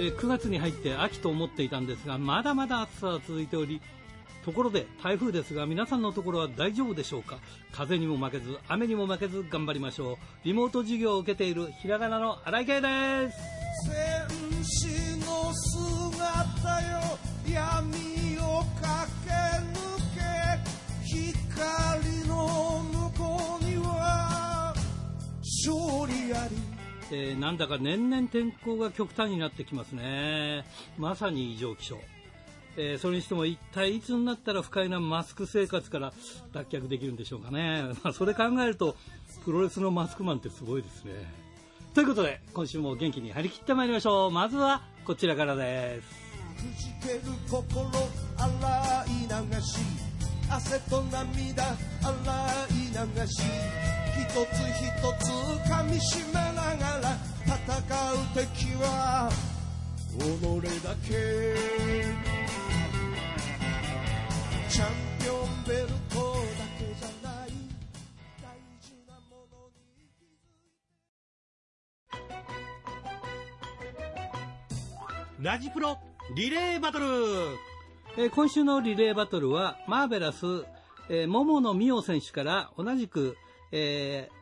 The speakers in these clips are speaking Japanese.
え9月に入って秋と思っていたんですがまだまだ暑さは続いておりところで台風ですが皆さんのところは大丈夫でしょうか？風にも負けず雨にも負けず頑張りましょう。リモート授業を受けているひらがなの荒井圭です。えーなんだか年々天候が極端になってきますね。まさに異常気象、えーそれにしても一体いつになったら不快なマスク生活から脱却できるんでしょうかね、まあ、それ考えるとプロレスのマスクマンってすごいですね。ということで今週も元気に張り切ってまいりましょう。まずはこちらからです。心洗い流し。汗と涙洗い流し。一つ一つ噛みしめながら戦う敵は己だけチャンピオンベルトだけじゃない大事なものに気づい。ラジプロリレーバトル。えー今週のリレーバトルはマーベラス、えー桃野美桜選手から同じく、えー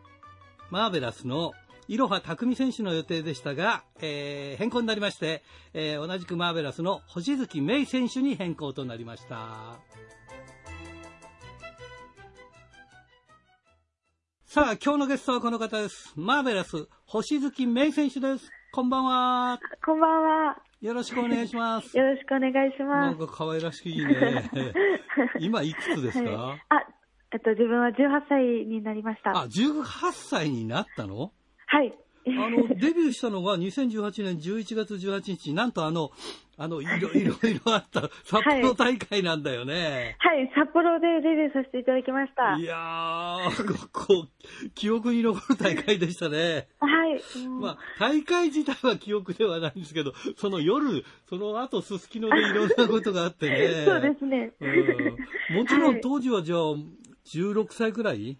マーベラスのいろは匠選手の予定でしたが、えー変更になりまして、えー同じくマーベラスの星月芽衣選手に変更となりました。さあ、今日のゲストはこの方です。マーベラス、星月芽衣選手です。こんばんは。こんばんは。よろしくお願いします。よろしくお願いしなます。んか可愛らしいね。今いくつですか、はいあ、えっと、自分は18歳になりました。あ、18歳になったの？はい。あの、デビューしたのが2018年11月18日、なんとあの、あの、いろいろいろあった 札幌大会なんだよね。はい、札幌でデビューさせていただきました。い、やー、こう、記憶に残る大会でしたね。はい。うんまあ、大会自体は記憶ではないんですけど、その夜、その後、すすきのでいろんなことがあってね。そうですね。うん。もちろんはい当時はじゃあ、16歳くらい？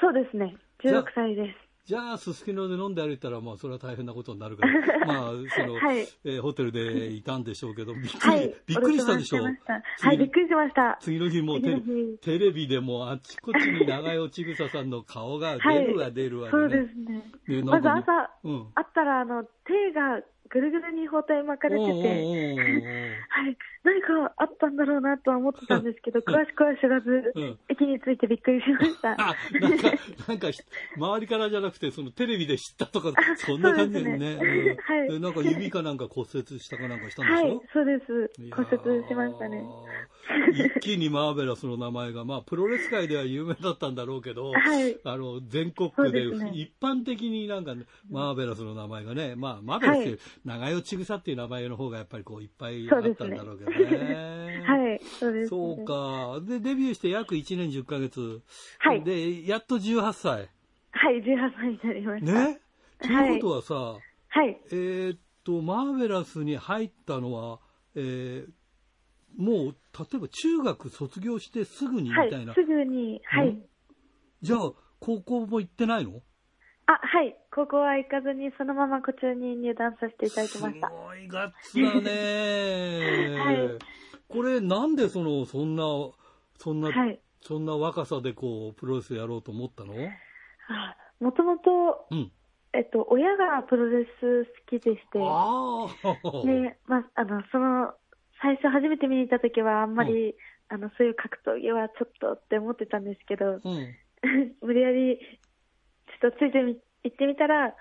そうですね。じゃあ16歳です。じゃあ、すすきので飲んで歩いたら、まあ、それは大変なことになるから、まあ、その、はいえーホテルでいたんでしょうけど、びっくり、はい。びっくりしたでしょお留守番してましたはい、びっくりしました。次の日もうテテレビでもあちこちに長与千草さんの顔が出るわ出るわそうねですね。ねまず朝、うん。会ったら、あの、手がぐるぐるに包帯巻かれてて、はい。何かあったんだろうなとは思ってたんですけど、詳しくは知らず、うん。駅に着いてびっくりしました。あ、なんか、なんかひ、周りからじゃなくて、そのテレビで知ったとか、そんな感じでね。はい。でなんか指かなんか骨折したかなんかしたんでしょ？はい、そうです。骨折しましたね。一気にマーベラスの名前が、まあ、プロレス界では有名だったんだろうけど、はいあの、全国区で一般的になんかね、マーベラスの名前がね、まあ、マーベラスっていう、長与千草っていう名前の方がやっぱりこう、いっぱいあったんだろうけどね。はい、そうです、そう。か。で、デビューして約1年10ヶ月。はいで、やっと18歳。はい、18歳になりました。ね？ということはさ、はい。えーっと、マーベラスに入ったのは、えーもう、例えば中学卒業してすぐにみはいたいな。、すぐに、はいん。じゃあ、高校も行ってないの？あ、はい。高校は行かずに、そのままこちらに入団させていただきましたす。ごいガッツだね、はいこれ、なんでその、そんな、そんな、はい。そんな若さでこう、プロレスやろうと思ったの？あもともと、うん。えっと、親がプロレス好きでして、ああ。で、まあ、あの、その、最初初めて見に行った時は、あんまり、あの、そういう格闘技はちょっとって思ってたんですけど、うん。無理やり、ちょっとついてみ、行ってみたら、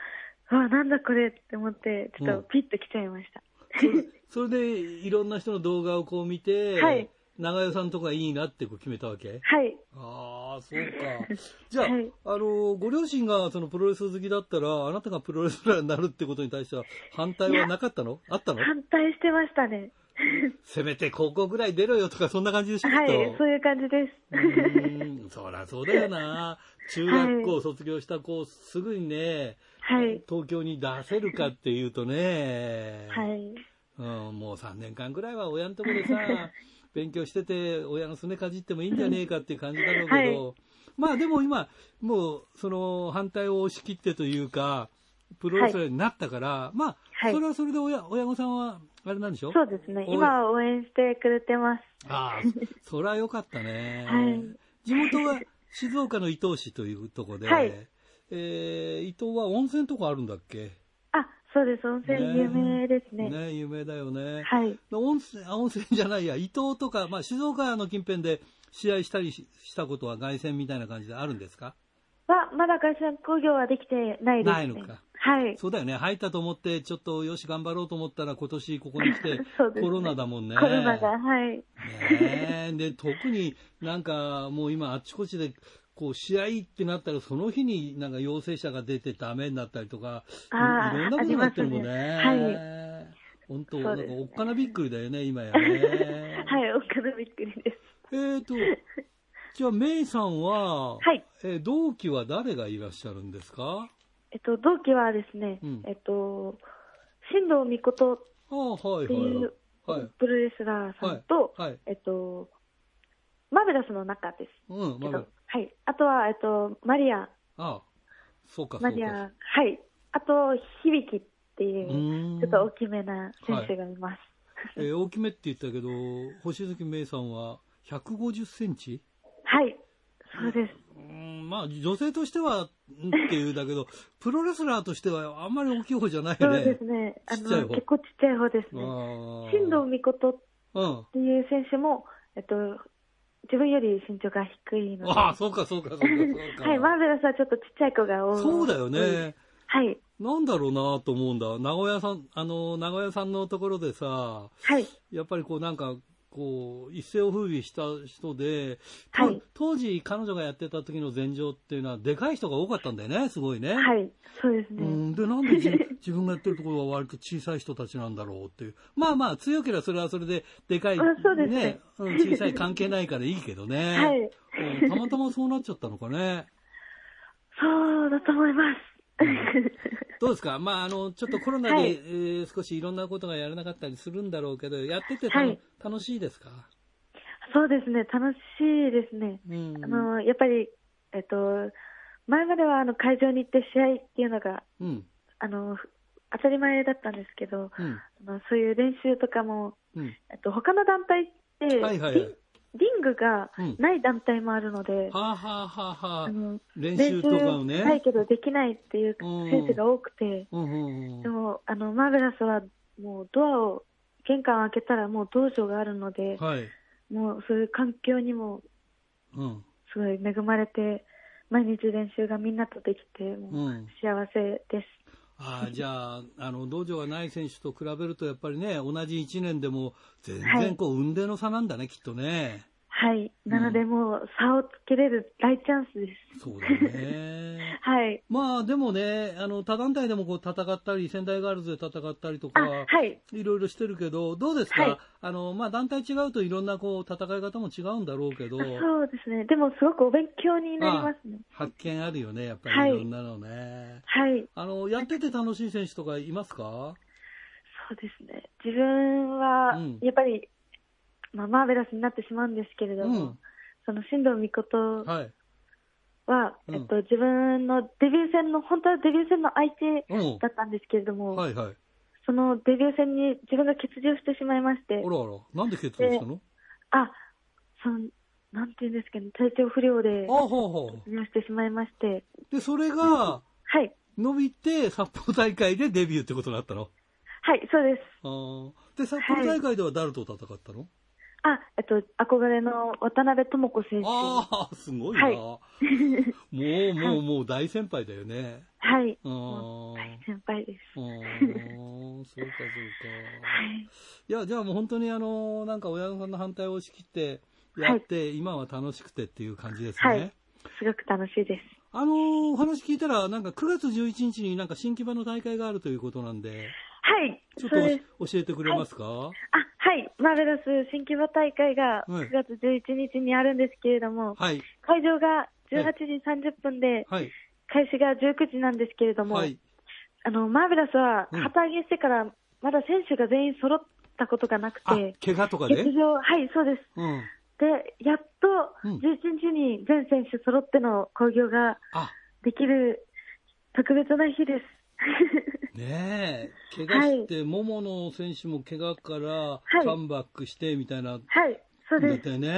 うわ、なんだこれって思って、ちょっとピッと来ちゃいました。それそれで、いろんな人の動画をこう見て、はい長代さんとかいいなってこう決めたわけ？はい。ああ、そうか。じゃあ、はいあの、ご両親がそのプロレス好きだったら、あなたがプロレスラーになるってことに対しては反対はなかったの？あったの？反対してましたね。せめて高校ぐらい出ろよとか、そんな感じでしょ、はいそういう感じです。うーん、そりゃそうだよな。中学校卒業した子、すぐにね、はい。東京に出せるかっていうとね、はい。うん、もう3年間ぐらいは親のところでさ、勉強してて、親のすねかじってもいいんじゃねえかっていう感じだろうけど、まあでも今、もう、その、反対を押し切ってというか、プロレスラーになったから、まあ、はいそれはそれで親、親御さんは、あれなんでしょ？そうですね。今は応援してくれてます。ああ、それはよかったね。はい地元は 静岡の伊東市というところで、はいえー伊東は温泉とかあるんだっけ？あ、そうです。温泉有名ですね。ね有名だよね。はい。温泉、あ温泉じゃないや、伊東とか、まあ、静岡の近辺で試合したりししたことは凱旋みたいな感じであるんですか？は、まだ会社工業はできてないです、ね。ないのか。はい。そうだよね。入ったと思って、ちょっとよし頑張ろうと思ったら今年ここに来て コロナだもんね。コロナが、はい。ねえで、特になんかもう今あっちこっちで、こう試合ってなったらその日になんか陽性者が出てダメになったりとか、いあーいろんなことになってるもんね。あります本当、そなんですねおっかなびっくりだよね、今やね。はい、おっかなびっくりです。えーと、じゃあ、メイさんは、はいえー同期は誰がいらっしゃるんですか？えっと、同期はですね、うんえっと、新藤美琴ああ、はいはいっていうはい。はい。プロレスラーさんと、はいはいえっと、マーベラスの中ですうん、けど、まあ、はい。あとは、えっと、マリア、ああ、そうか、そうか。マリア、はい。あと、響っていうう、ーんちょっと大きめな選手がいます。えー大きめって言ったけど、星月メイさんは150センチ？はい。そうです。まあ、女性としては、んっていうだけど、プロレスラーとしてはあんまり大きい方じゃないそうね。ですね。あの、結構ちっちゃい方ですね。新藤美琴っうん。ていう選手も、えっと、自分より身長が低いので。ああ、そうか、そうか、そうか、そうか。はい、マーベラスはちょっとちっちゃい子が多い。そうだよね。はい。なんだろうなと思うんだ。名古屋さん、あの、名古屋さんのところでさ、はい。やっぱりこうなんか、こう、一世を風靡した人で、とはい当時彼女がやってた時の前場っていうのは、でかい人が多かったんだよね、すごいね。はい。そうですね。うん、で、なんで自 自分がやってるところは割と小さい人たちなんだろうっていう。まあまあ、強ければそれはそれで、でかい、あそうですねうん、小さい関係ないからいいけどね。はいうんたまたまそうなっちゃったのかね。そうだと思います。どうですか？まあ、あの、ちょっとコロナで、はいえー少しいろんなことがやれなかったりするんだろうけど、やっててはい楽しいですか？そうですね。楽しいですね。うん。あの、やっぱり、えっと、前まではあの会場に行って試合っていうのが、うん。あの、当たり前だったんですけど、うん。あのそういう練習とかも、うん。えっと、他の団体って、はいはいはいリングがうんない団体もあるので、はあ、はあはあはあ、練習とかをね。ないけどできないっていううん選手が多くて、うんうんうん。でも、あの、マーベラスはもうドアを、玄関を開けたらもう道場があるので、はい。もうそういう環境にもうん。すごい恵まれて、毎日練習がみんなとできて、もううん幸せです。ああ、じゃあ、あの、道場がない選手と比べると、やっぱりね、同じ1年でも、全はい然こう、運命の差なんだね、きっとね。はい。なのでもう差をつけれる大チャンスです。そうだね。はい。まあ、でもね、あの、他団体でもこう、戦ったり、仙台ガールズで戦ったりとあ、か、はい。いろいろしてるけど、どうですか、はいあの、まあ、団体違うといろんなこう、戦い方も違うんだろうけど、そうですね。でもすごくお勉強になりますね。発見あるよね、やっぱはいりいろんなのね。はい。あの、やってて楽しい選手とかいますか？そうですね。自分はうん、やっぱり、まあ、マーベラスになってしまうんですけれども、うんその新藤美琴はい。は、うんえっと、自分のデビュー戦の、本当はデビュー戦の相手うん。だったんですけれども、はいはい。そのデビュー戦に自分が欠場してしまいましてあ、らあら、なんで欠場したの？あ、その、なんていうんですかね、体調不良であほうほう。欠場してしまいまして、で、それが、はい。伸びて、札幌大会でデビューってことになったの？はい、そうです。あーで、札幌大会では誰と戦ったの、あ、えっと、憧れの渡辺智子選手。ああ、すごいな。はい もう、もう、もう大先輩だよね。はい。大先輩です。あーそうか、そうか。はい。いや、じゃあもう本当にあの、なんか親御さんの反対を押し切って、やって、今は楽しくてっていう感じですね。はい。すごく楽しいです。あのーお話聞いたら、なんか9月11日になんか新木場の大会があるということなんで、はい。ちょっ。と教えてくれますか、あ、はい。マーベラス新木場大会がはい9月11日にあるんですけれども、はい。会場が18時30分で、はい。開始が19時なんですけれども、はい。あの、マーベラスはうん旗揚げしてから、まだ選手が全員揃ったことがなくあて、、怪我とかで？欠場、はい、そうです。うん。で、やっとうん11日に全選手揃っての興行があ、できる特別な日です。ねえ、怪我して、桃野選手も怪我からはいカムバックしてみたいな、はい、そうです。ね。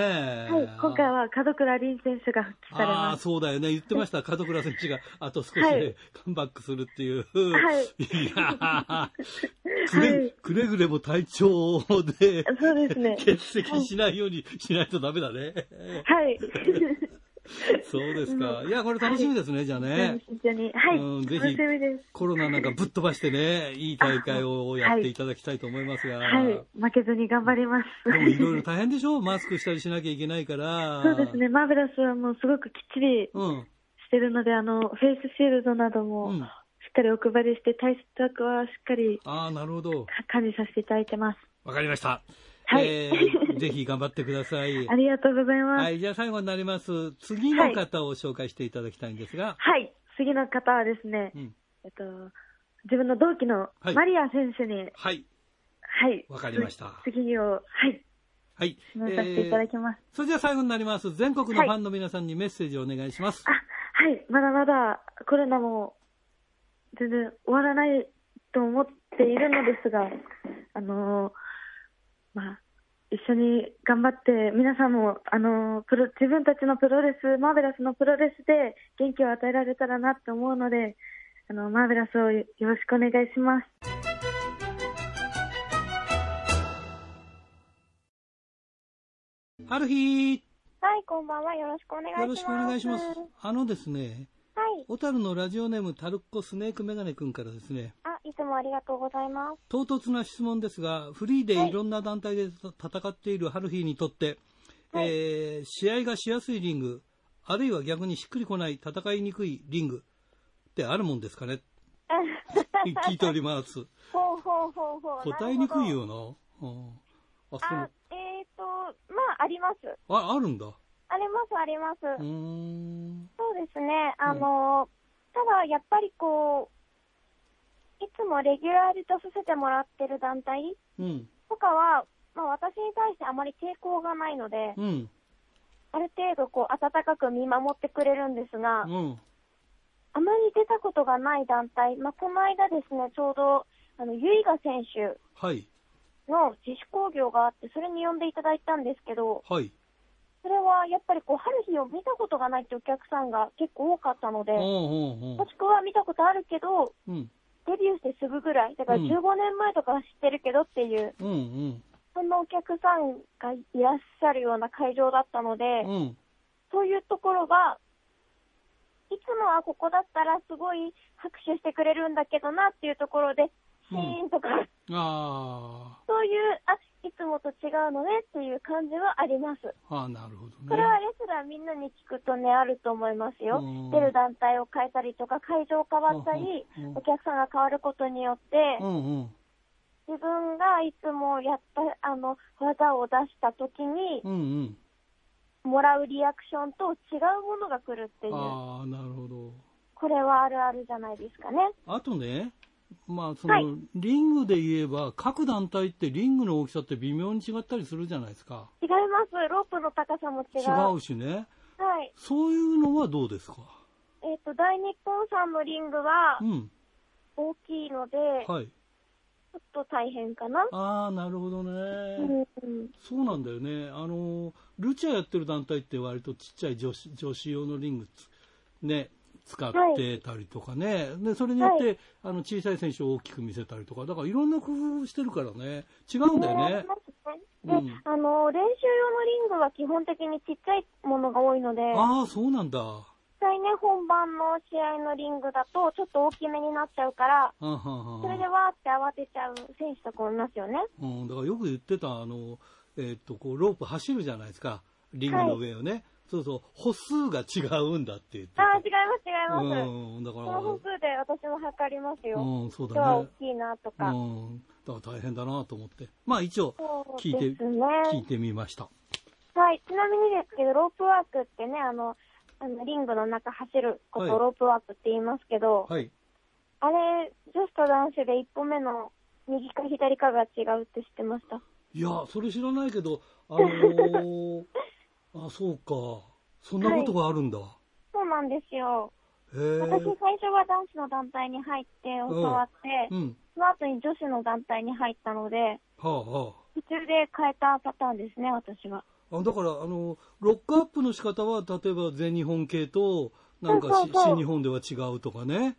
はい、今回は門倉凛選手が復帰されああ、ます。そうだよね。言ってました。門倉選手があと少しはいでカムバックするっていう。はいいやーくれ、はいくれぐれも体調で、そうですね。欠席しないようにしないとダメだね。はい。そうですか。いや、これ楽しみですね、じゃあね。一緒に。はい。うんぜひ。コロナなんかぶっ飛ばしてね、いい大会をやっていただきたいと思いますが。はい。負けずに頑張ります。でもいろいろ大変でしょ？マスクしたりしなきゃいけないから。そうですね。マーベラスはもうすごくきっちりうん。してるので、あの、フェイスシールドなどもうんしっかりお配りして、対策はしっかりああ、なるほど。管理させていただいてます。わかりました。はいえーぜひ頑張ってください。ありがとうございます。はい、じゃあ最後になります。次の方を紹介していただきたいんですが。はい。次の方はですね、うん。えっと、自分の同期のはいマリア選手に、はい。はい。わかりましたつ次を、はい。はい。させていただきます。それでは最後になります。全国のファンの皆さんにメッセージをお願いします。あ、はい。まだまだコロナも全然終わらないと思っているのですが、あのーまあ、一緒に頑張って、皆さんも、あのープロ、自分たちのプロレス、マーベラスのプロレスで元気を与えられたらなって思うので、あの、マーベラスをよろしくお願いします。ある日、はい、こんばんは。よろしくお願いします。よろしくお願いします。あのですね、はい。小樽のラジオネームタルッコスネークメガネ君からですね、あ、いつもありがとうございます。唐突な質問ですが、フリーでいろんな団体で戦っているハルヒーにとって、はいえー試合がしやすいリング、あるいは逆にしっくりこない、戦いにくいリングってあるもんですかね？聞いております。ほうほうほうほう。答えにくいなるよな。うんあ、ほど。えっ、と、まあ、あります。あ、あるんだ。あります、あります。そうですね。あの、ただ、やっぱりこう、いつもレギュラーで出させてもらってる団体うん。とかは、まあ、私に対してあまり抵抗がないので、うん。ある程度こう、温かく見守ってくれるんですが、うん。あまり出たことがない団体、まあ、この間ですね、ちょうど、あの、ユイガ選手はい。の自主興行があって、それに呼んでいただいたんですけど、はい。それはやっぱりこう、春日を見たことがないってお客さんが結構多かったので、もしくは見たことあるけど、うん。うん。デビューしてすぐぐらい、だからうん15年前とかは知ってるけどっていう、うんうん。そんなお客さんがいらっしゃるような会場だったので、うん。そういうところが、いつもはここだったらすごい拍手してくれるんだけどなっていうところで、シーンとか、あそういう、あ、いつもと違うのねっていう感じはあります。あ。なるほどね。これはレスラーみんなに聞くとね、あると思いますようん。出る団体を変えたりとか、会場変わったりうんうんうん、お客さんが変わることによってう、んうん。自分がいつもやった、あの、技を出した時に、うんうん。もらうリアクションと違うものが来るっていう、ああ、なるほど。これはあるあるじゃないですかね。あとね、まあ、その、はいリングで言えば、各団体ってリングの大きさって微妙に違ったりするじゃないですか。違います。ロープの高さも違う。違うしね。はい。そういうのはどうですか？えっ、と、大日本さんのリングはうん。大きいので、はい。ちょっと大変かな。ああ、なるほどね。うんうんそうなんだよね。あの、ルチャやってる団体って割とちっちゃい女子女子用のリングつね、使ってたりとかね。で、それによって、はあの、小さい選手を大きく見せたりとか、だからいろんな工夫してるからね。違うんだよね。で、うんあの、練習用のリングは基本的にちっちゃいものが多いので、ああ、そうなんだ。実際ね、本番の試合のリングだと、ちょっと大きめになっちゃうから、それでわーって慌てちゃう選手とかもいますよね。うん、だからよく言ってた、あの、えっと、こう、ロープ走るじゃないですか。リングの上をね。そうそう、歩数が違うんだって言ってた。ああ、違います、違います。うん、だかその歩ら、数で私も測りますよ。うん、そう今日は大だね。きいなとか。うん、だから大変だなと思って。まあ一応、そう聞いてね。聞いてみました。はい。ちなみにですけど、ロープワークってね、あの、あのリングの中走ることはいをロープワークって言いますけど、はい。あれ、女子と男子で一歩目の右か左かが違うって知ってました？いや、それ知らないけど、あのー、あ、そうか。そんなことがあるんだ。そうなんですよ。私、最初は男子の団体に入って教わって、うん。その後に女子の団体に入ったので、はあは途中で変えたパターンですね、私は。あ。あだから、あの、ロックアップの仕方は、例えば全日本系と、なんかしそうそうそう新日本では違うとかね。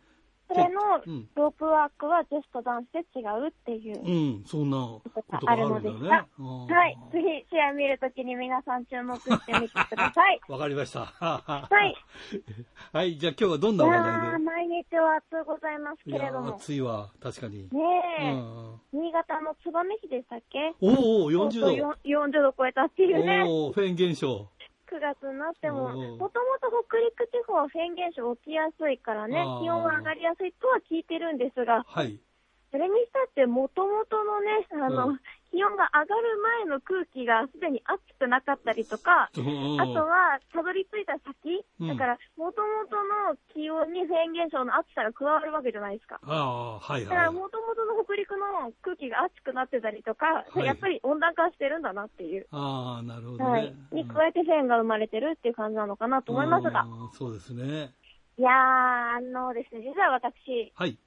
それのうんロープワークは女子と男子で違うっていううん、そんなことがああるるんだねのではい。ぜひ試合見るときに皆さん注目してみてください。わかりました。ははい。はい、じゃあ今日はどんな話ー、題毎日は暑うございますけれども。暑いわ、確かに。ねうえ、ん、新潟の燕市でしたっけ？おーおー、40度。そうそうよ40度超えたっていうね。おお、フェーン現象。9月になっても、もともと北陸地方はフェーン現象起きやすいからね気温が上がりやすいとは聞いてるんですが、はい。それにしたってもともとのね、あの、うん気温が上がる前の空気がすでに暑くなかったりとか、うんあとは、たどり着いた先、うんだから、もともとの気温にフェーン現象の暑さが加わるわけじゃないですか。ああ、はいだから、はい。もともとの北陸の空気が暑くなってたりとか、はいやっぱり温暖化してるんだなっていう。ああ、なるほどはいね。。に加えてフェーンが生まれてるっていう感じなのかなと思いますが。うんそうですね。いやー、あのですね、実は私、はい。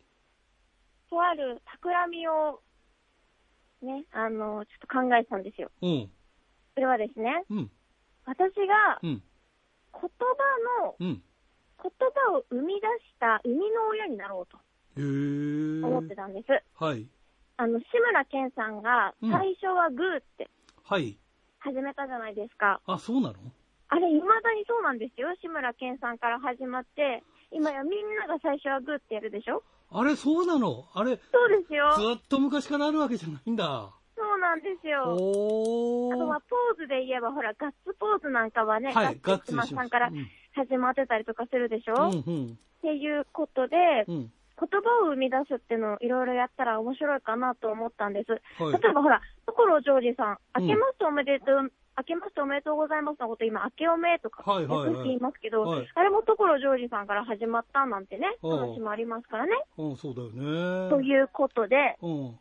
とある企みを、ね、あの、ちょっと考えてたんですよ。うん。それはですね、うん。私がうん。言葉の、うん。言葉を生み出した生みの親になろうと。思ってたんです。はい。あの、志村けんさんが、うん最初はグーってはい。始めたじゃないですか。あ、そうなの？あれ、未だにそうなんですよ。志村けんさんから始まって、今やみんなが最初はグーってやるでしょあれ、そうなの？あれ、ずそうですよ。っと昔からあるわけじゃないんだ。そうなんですよ。おあとはー。ポーズで言えば、ほら、ガッツポーズなんかはね、はい、ガッツツします。マさんからうん始まってたりとかするでしょ、うん、っうん。ていうことで、うん。言葉を生み出すっていうのをいろいろやったら面白いかなと思ったんです。はい例えばほら、所ジョージさん明けましておめでとう、明けましておめでとうございますのこと今、明けおめとか、はいはいはい略して言いますけど、はいあれも所ジョージさんから始まったなんてね、うん話もありますからね。うん、そうだよね。ということで、うん。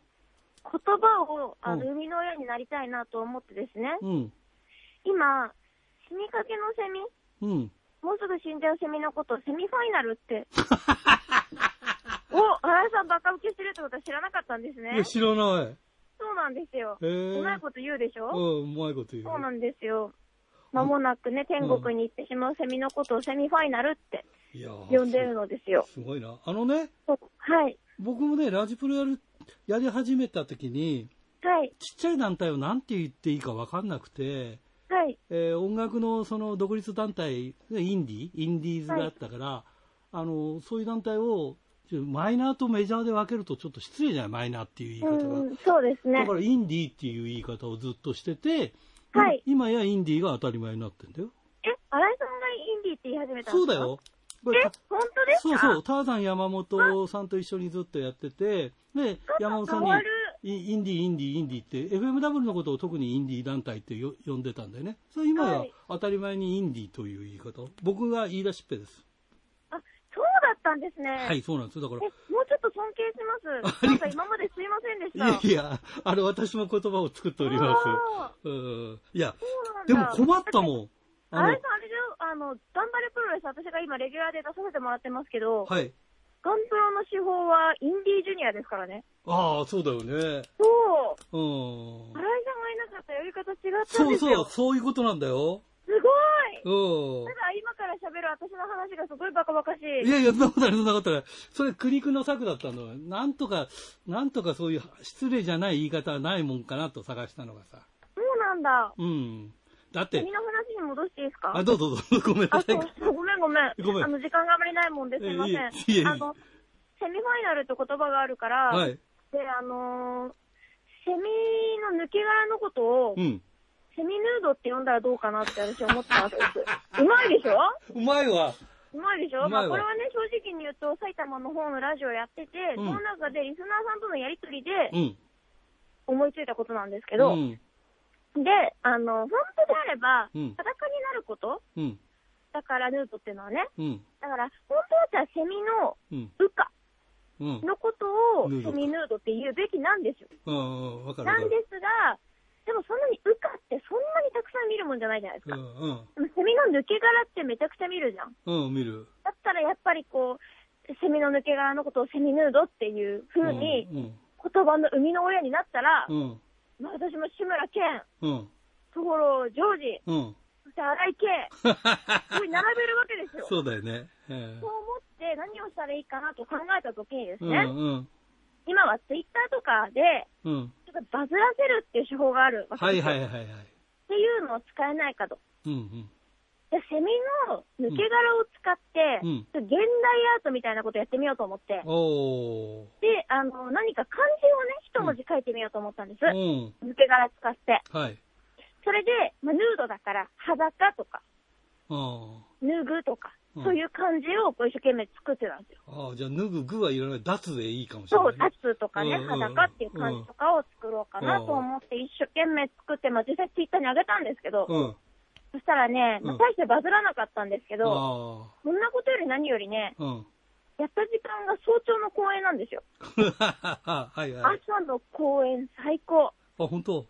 言葉をあのうん生みの親になりたいなと思ってですね、うん。今、死にかけのセミ、うん。もうすぐ死んじゃうセミのことをセミファイナルって。お、新井さんバカ受けしてるってことは知らなかったんですねいや、。知らない。そうなんですよ。うまいこと言うでしょ、うん、うまいこと言う。そうなんですよ。間もなくね、天国に行ってしまうセミのことをセミファイナルって呼んでるのですよ。すごいな。あのね、はい。僕もね、ラジプロやる、やり始めた時に、はい。ちっちゃい団体をなんて言っていいかわかんなくて、はい。えー音楽のその独立団体、ねインディインディーズがあったから、あの、そういう団体を、マイナーとメジャーで分けるとちょっと失礼じゃないマイナーっていう言い方が。うん、そうですねだか。らインディーっていう言い方をずっとしてて、はい今やインディーが当たり前になってんだよ。え、新井さんがインディーって言い始めたんですか？そうだよ。こえれ、本当ですか？そうそう、ターザン山本さんと一緒にずっとやってて、で、山本さんにイインディー、インディー、インディーって、FMW のことを特にインディー団体ってよ呼んでたんだよね。それ今やはい当たり前にインディーという言い方。僕が言い出しっぺです。ったんですね。はい、そうなんですよ。だからえ、、もうちょっと尊敬します。なんか今まですいませんでした。いやいや、あれ私も言葉を作っておりまあす。うん。いや、でも困ったもん。あれさん、あれだよ、あの、頑張れプロレス、私が今レギュラーで出させてもらってますけど、はい。ガンプロの手法はインディージュニアですからね。ああ、そうだよね。そう。うん。新井さんがいなかったらやり方違ったんそうですよ。そう、そういうことなんだよ。すごいうんた。だ今から喋る私の話がすごいバカバカしい。いやいや、そんなことない、そんなことない。それ苦肉の策だったの。なんとか、なんとかそういう失礼じゃない言い方はないもんかなと探したのがさ。そうなんだ。うん。だって君、の話に戻していいですか？あ、どうぞどうぞ、ごめんなあ、さいごめんごめん。ごめんあの、時間があまりないもんですいません。いえいえあの、セミファイナルって言葉があるから、はい。で、あのーセミの抜け殻のことを、うん。セミヌードって呼んだらどうかなって私思ってたんです。うまいでしょ？うまいわ。うまいでしょ？うまあこれはね、正直に言うと、埼玉の方のラジオやってて、うんその中でリスナーさんとのやりとりでうん。思いついたことなんですけど、うん。で、あの、本当であれば、うん裸になること？うん。だからヌードっていうのはね。うん。だから、本当はじゃあセミのうん。羽化うん。のことをセミヌードって言うべきなんですよ。なんですが、でもそんなに羽化ってそんなにたくさん見るもんじゃないじゃないですか。うん、うん。でもセミの抜け殻ってめちゃくちゃ見るじゃん。うん、見る。だったらやっぱりこう、セミの抜け殻のことをセミヌードっていう風にうん、言葉の生みの親になったら、うん、うん、まあ私も志村けん、うん、所ジョージ、うん。そして荒井圭、並べるわけですよ。そうだよね。ええそう思って何をしたらいいかなと考えたときにですうん、ね、うん、今はツイッターとかで、うん。ちょっとバズらせるっていう手法があるわけはいですよ。はいはいはい。っていうのを使えないかと。うん、うん。で、セミの抜け殻を使って、うん現代アートみたいなことやってみようと思って、おー。で、あの、何か漢字をね、一文字書いてみようと思ったんです。うん。抜け殻使って。はい。それで、まあ、ヌードだから、裸とか、あ脱ぐとか、うんそういう漢字をこう一生懸命作ってたんですよ。あ。ああ、じゃあ、脱ぐ具はいらない。脱でいいかもしれそう、ない、ね。立つとかね、うんうんうん裸っていう漢字とかを作ろうかなと思って一生懸命作って、まあ実際ツイッターに上げたんですけど、うん。そしたらね、まあうん大してバズらなかったんですけど、あそんなことより何よりね、あ。うん。やった時間が早朝の公演なんですよ。はいはい。朝の公演最高。あ、本当？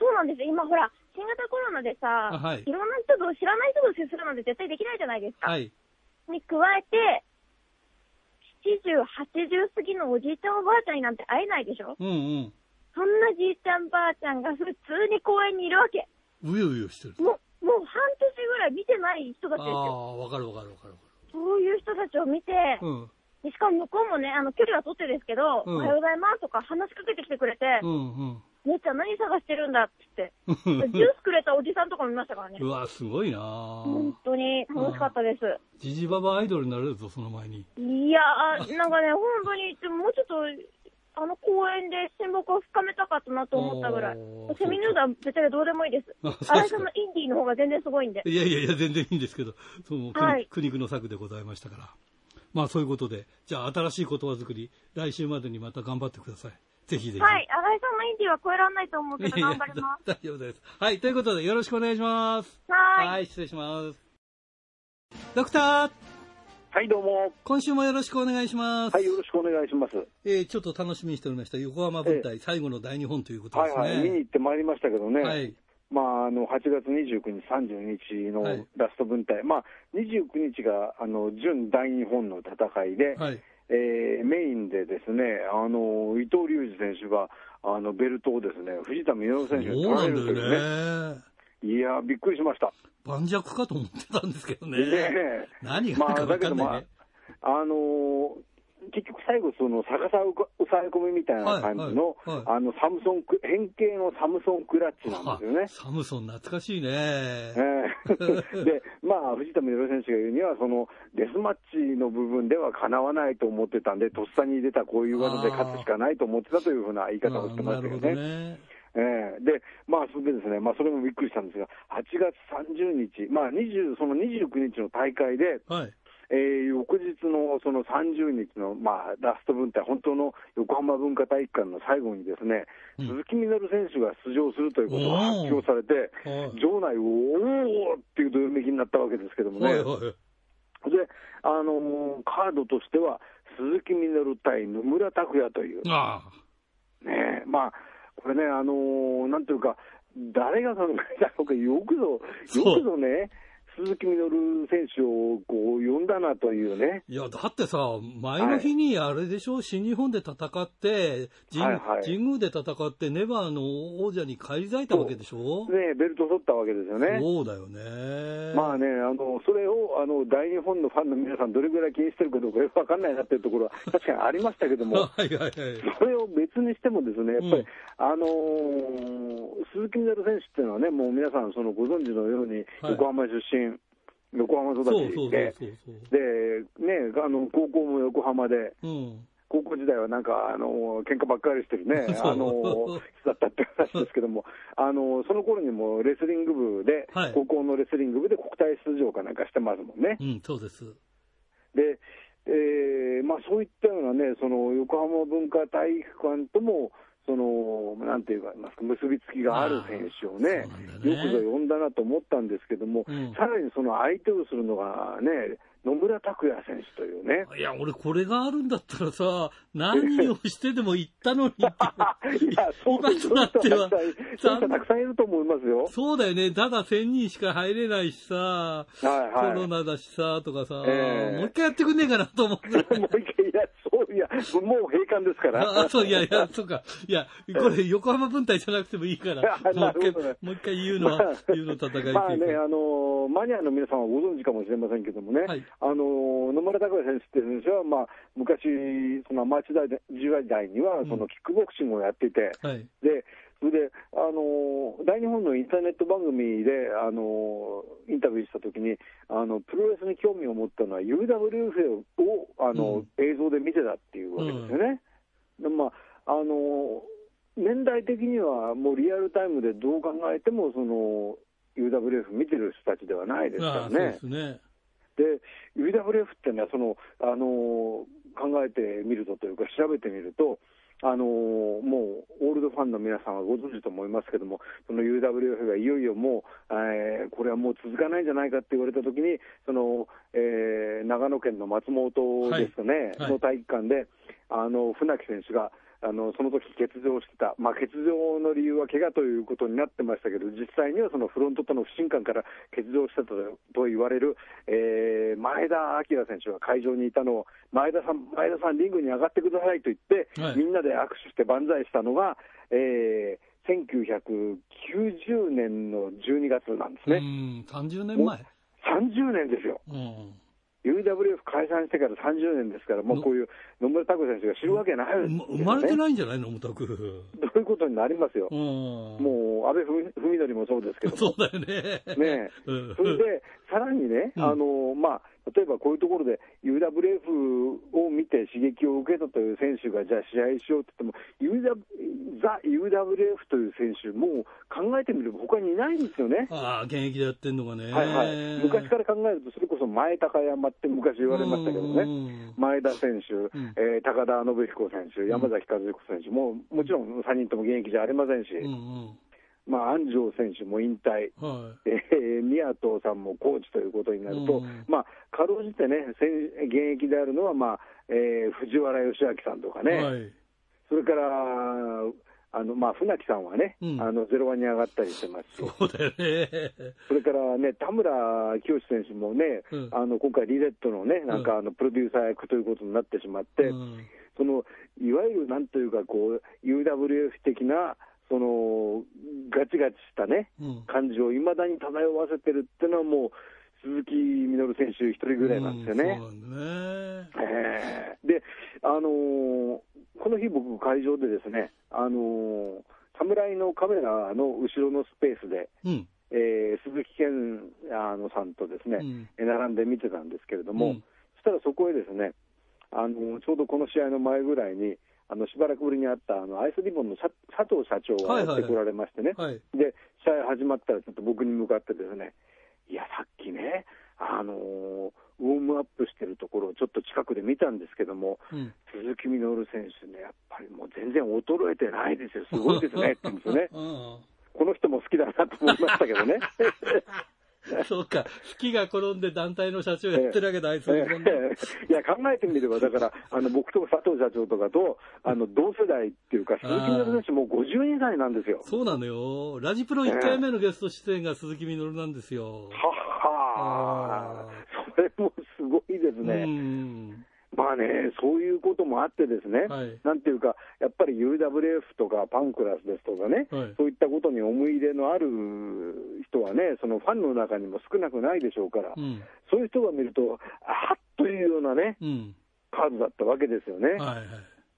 そうなんですよ。今ほら、新型コロナでさ、あはいいろんな人と知らない人と接するなんて絶対できないじゃないですか。はい。に加えて、70、80過ぎのおじいちゃんおばあちゃんになんて会えないでしょ？うんうん。そんなじいちゃんばあちゃんが普通に公園にいるわけ。うようよしてる。もう、もう半年ぐらい見てない人たちあですよ。あ、わかるわかるわかるわかそういう人たちを見て、る。うん。でしかも向こうもね、あの、距離は取ってですけど、うんおはようございますとか話しかけてきてくれて、うん姉ちゃん何探してるんだって言って、うん。ジュースくれたおじさんとかもいましたからね。うわ、すごいな本当に楽しかったです。ジジババアイドルになれるぞ、その前に。いやー、なんかね、本当に、でももうちょっと、あの公園で親睦を深めたかったなと思ったぐらい。セミヌードは別にどうでもいいです。あそうですか新井さんのインディーの方が全然すごいんで。いやいやいや、全然いいんですけど、その、はい苦肉の策でございましたから。まあ、そういうことで、じゃあ、新しい言葉作り、来週までにまた頑張ってください。ぜひぜひ。はい、新井さんのインディーは超えられないと思うけど、頑張ります。大丈夫です。はい、ということで、よろしくお願いします。はーい。失礼します。ドクター、はい、どうも。今週もよろしくお願いします。はい、よろしくお願いします。えーちょっと楽しみにしておりました、横浜舞台、最後の大日本ということですね。はいはい、見に行ってまいりましたけどね。はい。まあ、あの、8月29日、30日のはいラスト分隊。まあ、29日が、あの、準大日本の戦いで、はい。えーメインでですね、あの、伊藤隆二選手が、あの、ベルトをですね、藤田稔選手に取られるというね。いやー、びっくりしました。盤石かと思ってたんですけどね。ねえ何があるか分かんないね。あのー結局最後、その逆さ抑え込みみたいな感じの、はいはいはいあの、サムソンク、変形のサムソンクラッチなんですよねあ。サムソン懐かしいね。ええ で、まあ、藤田稔選手が言うには、そのデスマッチの部分ではかなわないと思ってたんで、とっさに出たこういう技で勝つしかないと思ってたというふうな言い方をしてましたよね。ね。ええで、まあ、それでですね、まあ、それもびっくりしたんですが、8月30日、まあ、20その29日の大会で、はい。えー翌日のその30日の、まあ、ラスト分隊、本当の横浜文化体育館の最後にですね、うん。鈴木みのる選手が出場するということが発表されて、はい。場内、おーっていうどよめきになったわけですけどもね、はいはい。で、あのーカードとしては、鈴木みのる対野村拓也という、あねえまあ、これね、あのーなんていうか、誰が考えたの か、よくぞ、よくぞね、鈴木みのる選手をこう呼んだなというね。あ。いや、だってさ、前の日にあれでしょ、新日本で戦って、神はいはい神宮で戦って、ネバーの王者に返り咲いたわけでしょ？ね、ベルト取ったわけですよね。そうだよね。まあね、あの、それを、あの、大日本のファンの皆さん、どれぐらい気にしてるかどうかよくわかんないなっていうところは、確かにありましたけども、はいはいはい。それを別にしてもですね、やっぱり、うんあのー鈴木みのる選手っていうのはね、もう皆さん、そのご存知のように、はい横浜出身、横浜育ちで。で、ね、あの、高校も横浜で、うん。高校時代はなんか、あの、喧嘩ばっかりしてるね、あの、人だったって話ですけども、あの、その頃にもレスリング部で、はい高校のレスリング部で国体出場かなんかしてますもんね。うん、そうです。で、えーまあそういったようなね、その横浜文化体育館とも、その、なんていうか、結びつきがある選手をね、ねよくぞ呼んだなと思ったんですけども、うんさらにその相手をするのがね、野村拓也選手というね。いや、俺これがあるんだったらさ、何をしてでも行ったのにって。いや、そう今となってはそうたくさんいると思いますよ。そうだよね。ただ1000人しか入れないしさ、はいはい。コロナだしさ、とかさ、ええもう一回やってくんねえかなと思うぐらい。もう一回、いや、もう閉館ですから。あ、そう、いやいや、そうか。いや、これ、横浜分隊じゃなくてもいいから、あもう一回、もう一回言うのは、言うの戦い。まあね、あのマニアの皆さんはご存知かもしれませんけどもね、はいあの野村拓也選手っていう選手は、まあ、昔、そのアマチュア時代には、そのキックボクシングをやっていて、はい。でそれで、あの大日本のインターネット番組で、あのインタビューしたときにあの、プロレスに興味を持ったのは、UWF をあの、映像で見てたっていうわけですよね。でまああの年代的にはもうリアルタイムでどう考えてもその UWF 見てる人たちではないですからああ、そうでね。で UWF ってのはその、あの考えてみるとというか調べてみると、あのもうオールドファンの皆さんはご存知と思いますけども、その UWF がいよいよもう、えーこれはもう続かないんじゃないかって言われたときに、そのえー長野県の松本ですかね、はい。はい。の体育館で、あの船木選手があのその時欠場してた、まあ、欠場の理由は怪我ということになってましたけど、実際にはそのフロントとの不信感から欠場したとと言われる、えー前田明選手が会場にいたのを、前田さん、前田さん、リングに上がってくださいと言って、はいみんなで握手して万歳したのが、えー1990年の12月なんですうね、ん、30年前。30年ですよ。うん。UWF 解散してから30年ですから、もうこういう野村拓也選手が知るわけないですよね。生まれてないんじゃない？の、もたく。どういうことになりますよ。うん。もう、安倍文文則もそうですけどそうだよね。ねうんそれで、さらにね、うんあのまあ、例えばこういうところで UWF を見て刺激を受けたという選手が、じゃあ試合しようって言っても、ザ・ UWF という選手、もう考えてみれば他にいないんですよね。ああ、現役でやってんのがね。はいはい、昔から考えると、それこそ前高山って昔言われましたけどね、ね。前田選手、んえー高田信彦選手、山崎和彦選手も、もちろん3人とも現役じゃありませんし、うんうん。まあ、安城選手も引退、はえー宮藤さんもコーチということになると、うんまあ、かろうじてね、選現役であるのは、まあえー藤原義明さんとかい。ね、はい。それから、あのまあ、船木さんはね、うん。あのゼロワンに上がったりしてますし、そうだよね。それからね、田村清選手もね、うん。あの今回、リレットのね、なんかあのプロデューサー役ということになってしまって、うん。そのいわゆるなんというかこう、UWF 的な、そのガチガチしたね、うん。感じをいまだに漂わせてるっていうのは、もう鈴木みのる選手一人ぐらいなんですよね。うんね。えーで、あのーこの日、僕、会場でですね、あのー侍のカメラの後ろのスペースで、うん。えー鈴木健あのさんとですね、うんえ並んで見てたんですけれども、うんそしたらそこへですね、あのちょうどこの試合の前ぐらいに、あのしばらくぶりに会ったあのアイスリボンのさ佐藤社長がはいはいはいやってこられましてね、はい。で試合始まったら、ちょっと僕に向かってですね、いや、さっきね、あのーウォームアップしてるところをちょっと近くで見たんですけども、うん。鈴木みのる選手ね、やっぱりもう全然衰えてないですよ、すごいですねって言うんですよね。うんこの人も好きだなと思いましたけどね。そうか、好きが転んで団体の社長やってるわけだ、あいつもええ。いや、考えてみれば、だから、あの僕と佐藤社長とかと、あの同世代っていうか、鈴木みのる選手、もう52歳なんですよ。そうなのよ。ラジプロ1回目のゲスト出演が鈴木みのるなんですよ。はっはー、それもすごいですうね。ん。まあね、そういうこともあってですね、はいなんていうか、やっぱり UWF とかパンクラスですとかね、はいそういったことに思い入れのある人はね、そのファンの中にも少なくないでしょうから、うん。そういう人が見ると、あっというようなね、うん。カードだったわけですよね。はいはい。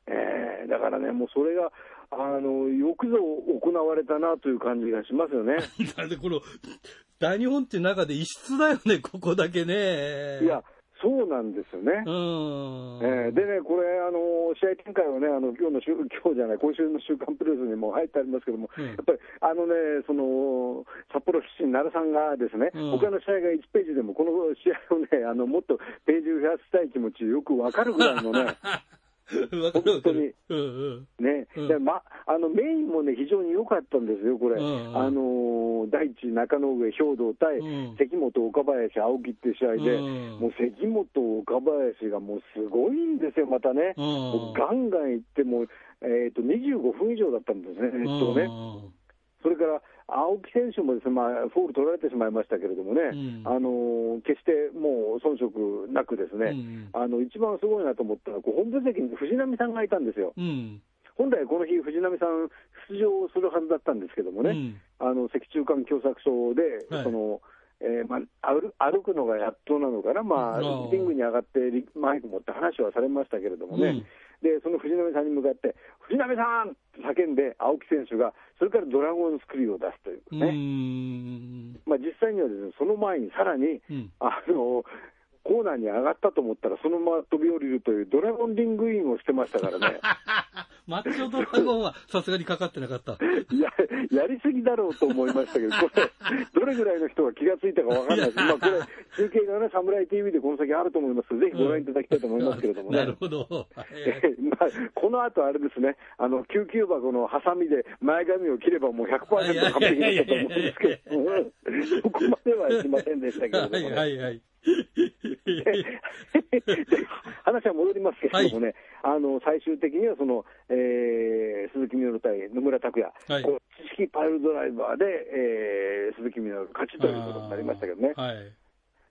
えーだからね、もうそれが、あのよくぞ行われたなという感じがしますよね。だってこの、大日本っていう中で異質だよね、ここだけね。いや、そうなんですよね。うん。えーでね、これ、あの試合展開はね、あの今日の週今日じゃない、今週の週刊プロレスにも入ってありますけども、うんやっぱりあのね、その札幌出身、奈良さんがですね、うん他の試合が1ページでも、この試合をね、あのもっとページを増やしたい気持ち、よくわかるぐらいのね、本当に。る。うんうん。ね、うん。でま、あのメインもね、非常に良かったんですよ、これ、うんうん。あのー大地、中野上、兵道対うん。関本、岡林、青木って試合で、うん。もう関本、岡林がもうすごいんですよ、またね、うん。ガンガンいってもう、えー、と25分以上だったんですね、ネットをね。うん。それから青木選手もですね、まあ、フォール取られてしまいましたけれどもね、うん。あのー決してもう遜色なくですね、うんあの一番すごいなと思ったのは、本部席に藤波さんがいたんですよ。うん。本来この日、藤波さん、出場するはずだったんですけどもね、うん。あの脊柱管狭窄症で、はい。そのえーまあ、歩歩くのがやっとなのかな、まあ、リングに上がってリマイク持って話はされましたけれどもね、でその藤波さんに向かって、藤波さんって叫んで、青木選手が、それからドラゴンスクリューを出すといううん。ね、うん。まあ、実際にはですねその前にさらに、うん。あのコーナーに上がったと思ったら、そのまま飛び降りるというドラゴンリングインをしてましたからね。マッチョドラゴンはさすがにかかってなかった。いや、やりすぎだろうと思いましたけど、これ、どれぐらいの人が気がついたかわかんないです。まあ、これ、中継がね、サムライ TV でこの先あると思いますので、ぜひご覧いただきたいと思いますけれどもね。なるほど。えーまあ、この後あれですね、あの救急箱のハサミで前髪を切ればもう100%完璧だったと思うんですけど、うんそこまではしませんでしたけれどもね。はいはいはい。で話は戻りますけれどもね、あの最終的にはその、えー鈴木みのる対野村拓也、はい。こう知識パイルドライバーで、えー鈴木みのる勝ちということになりましたけどね。はい。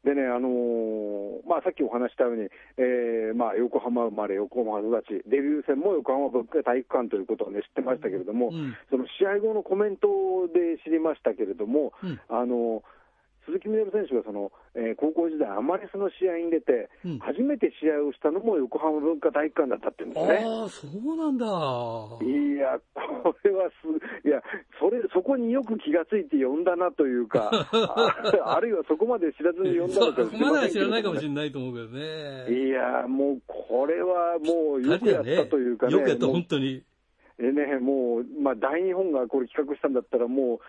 でね、あのーまあ、さっきお話ししたように、えーまあ、横浜生まれ、横浜育ち、デビュー戦も横浜体育館ということを、ね、知ってましたけれども、うん。その試合後のコメントで知りましたけれども、うん。あの鈴木みのる選手がその、えー高校時代、アマレスの試合に出て、うん初めて試合をしたのも横浜文化体育館だったっていうんですね。ああ、そうなんだ。いや、これはす、いや、それ、そこによく気がついて呼んだなというか、ああるいはそこまで知らずに呼んだのかそこまでは知らないかもしれれないと思うけどね。いや、もう、これはもう、よくやったというかね。よくやった、本当に。えね、もう、まあ、大日本がこれ企画したんだったら、も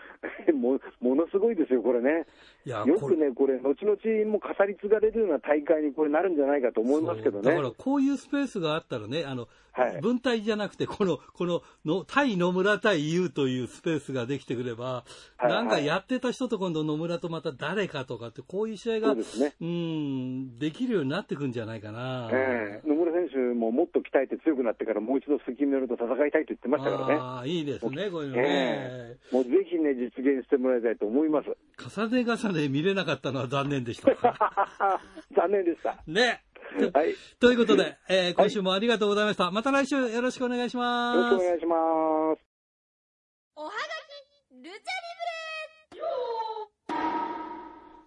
う、もものすごいですよ、これね。よくね、これ、後々も語り継がれるような大会にこれなるんじゃないかと思いますけどね。だからこういうスペースがあったらね、あの、はい分隊じゃなくて、この、この、の、対野村対優というスペースができてくれば、はいなんかやってた人と今度野村とまた誰かとかって、こういう試合が、そうねん、できるようになってくんじゃないかな。ええ野村選手ももっと鍛えて強くなってから、もう一度、関ミノルと戦いたいと言ってましたからね。ああ、いいですね、こういうのえね。えもうぜひね、実現してもらいたいと思います。重ね重ね見れなかったのは残念でした。残念でした。ね。はい。よということで、えー今週もありがとうございました。また来週よろしくお願いします。ろしくお願いします。おはがきルチャリ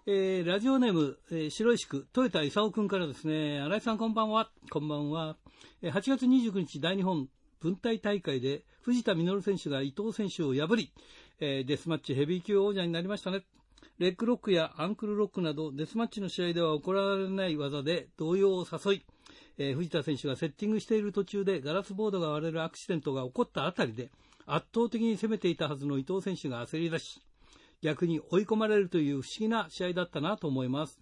えーラジオネーム、えー白石区、豊田勲君からですね、新井さんこんばんは、こんばんは。えー8月29日大日本分体大会で藤田実選手が伊藤選手を破り、えーデスマッチヘビー級王者になりましたね。レッグロックやアンクルロックなどデスマッチの試合では行われない技で動揺を誘い、えー藤田選手がセッティングしている途中でガラスボードが割れるアクシデントが起こったあたりで圧倒的に攻めていたはずの伊藤選手が焦り出し、逆に追い込まれるという不思議な試合だったなと思います。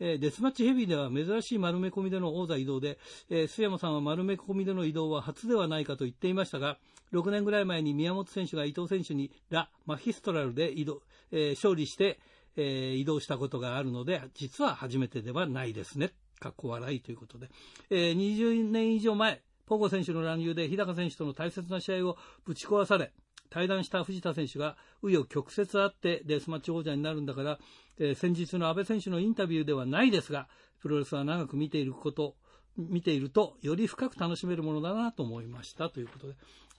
えーデスマッチヘビーでは珍しい丸め込みでの王座移動で、えー須山さんは丸め込みでの移動は初ではないかと言っていましたが、6年ぐらい前に宮本選手が伊藤選手にラ・マヒストラルで移動、えー勝利して、えー移動したことがあるので、実は初めてではないですね。かっこ笑いということで。えー20年以上前、ポゴ選手の乱入で日高選手との大切な試合をぶち壊され、対談した藤田選手が紆余曲折あってデスマッチ王者になるんだから、えー先日の阿部選手のインタビューではないですが、プロレスは長く見ていること、見ていると、より深く楽しめるものだなと思いましたということで。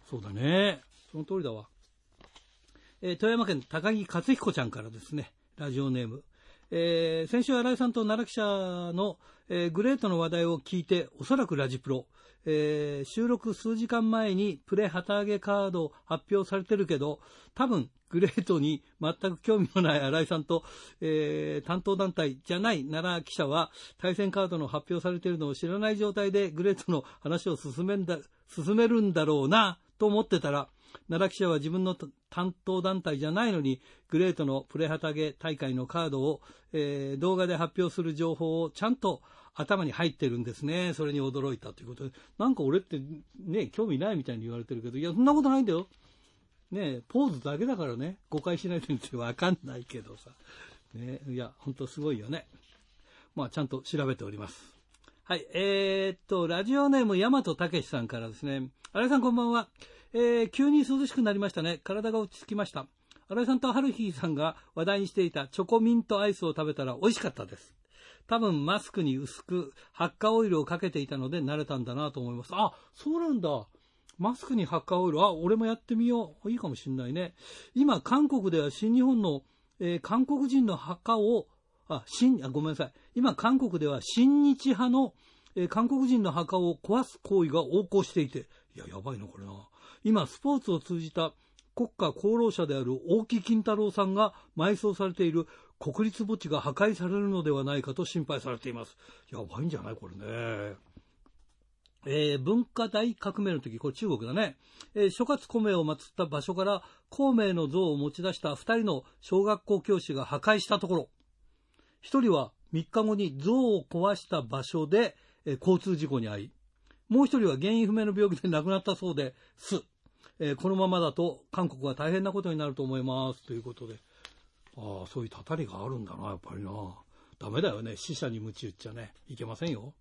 そうだね。その通りだわ。えー富山県高木克彦ちゃんからですね、ラジオネーム。えー先週、新井さんと奈良記者の、えーグレートの話題を聞いて、おそらくラジプロ、えー収録数時間前にプレ旗揚げカード発表されてるけど、多分グレートに全く興味のない新井さんと、えー担当団体じゃない奈良記者は、対戦カードの発表されてるのを知らない状態でグレートの話を進めんだ進めるんだろうなと思ってたら、奈良記者は自分の担当団体じゃないのに、グレートのプレハタゲ大会のカードを、えー動画で発表する情報をちゃんと頭に入ってるんですね。それに驚いたということで。なんか俺ってね、興味ないみたいに言われてるけど、いや、そんなことないんだよ。ねポーズだけだからね、誤解しないとってわかんないけどさ。ねいや、ほんとすごいよね。まあ、ちゃんと調べております。はい、えー、っと、ラジオネーム、大和武さんからですね。新井さんこんばんは。えー、急に涼しくなりましたね。体が落ち着きました。新井さんと春日さんが話題にしていたチョコミントアイスを食べたら美味しかったです。多分マスクに薄く発火オイルをかけていたので慣れたんだなと思います。あ、そうなんだ。マスクに発火オイル。あ、俺もやってみよう。いいかもしんないね。今、韓国では新日本の、えー韓国人の墓を、あ、新、あ、ごめんなさい。今、韓国では新日派の、えー韓国人の墓を壊す行為が横行していて、いや、やばいな、これな。今、スポーツを通じた国家功労者である大木金太郎さんが埋葬されている国立墓地が破壊されるのではないかと心配されています。やばいんじゃないこれね。えー文化大革命の時、これ中国だね。えー諸葛孔明を祀った場所から孔明の像を持ち出した二人の小学校教師が破壊したところ、一人は3日後に像を壊した場所で、えー交通事故に遭い、もう一人は原因不明の病気で亡くなったそうです。えーこのままだと韓国は大変なことになると思います。ということで。ああ、そういうたたりがあるんだな、やっぱりな。ダメだよね。死者に鞭打っちゃね。いけませんよ。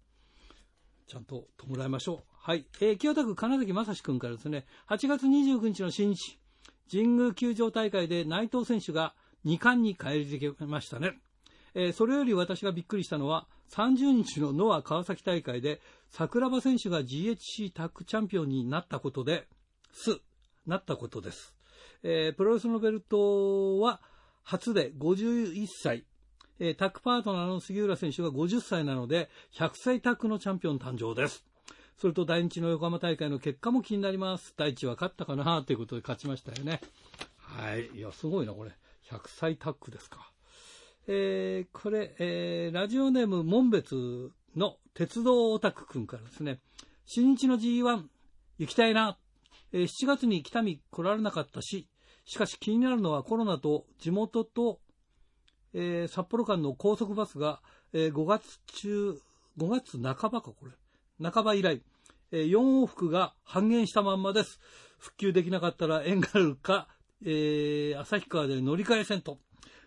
ちゃんと弔いましょう。はい。えー清田区金崎正史君からですね、8月29日の新日、神宮球場大会で内藤選手が2冠に返り咲きましたね。えーそれより私がびっくりしたのは、30日のノア川崎大会で、桜庭選手が GHC タッグチャンピオンになったことで、す、なったことです。えープロレスのベルトは初で51歳、えータッグパートナーの杉浦選手が50歳なので、100歳タッグのチャンピオン誕生です。それと第一の横浜大会の結果も気になります。第一は勝ったかなということで勝ちましたよね。はい。いや、すごいな、これ。100歳タッグですか。えーこれ、えーラジオネーム門別の鉄道オタクくんからですね、新日の G1 行きたいな。えー7月に北見来られなかったし、しかし気になるのはコロナと地元と、えー札幌間の高速バスが、えー5月中、5月半ばか、これ。半ば以来、え4往復が半減したまんまです。復旧できなかったらエンガルか、えー旭川で乗り換え線と。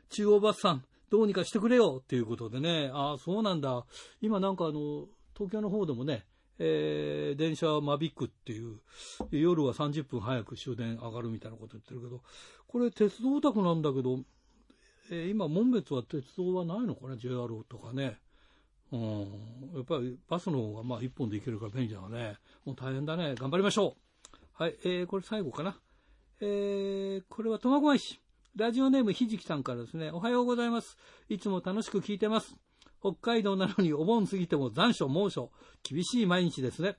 中央バスさん、どうにかしてくれよっていうことでね。ああ、そうなんだ。今なんかあの、東京の方でもね、えー電車間引くっていう、夜は30分早く終電上がるみたいなこと言ってるけど、これ鉄道オタクなんだけど、えー今、門別は鉄道はないのかな、JR とかね。うん、やっぱりバスの方がまあ一本で行けるから便利だわね。もう大変だね。頑張りましょう。はい、えーこれ最後かな。えーこれは苫小牧市。ラジオネームひじきさんからですね。おはようございます。いつも楽しく聞いてます。北海道なのにお盆過ぎても残暑猛暑。厳しい毎日ですね。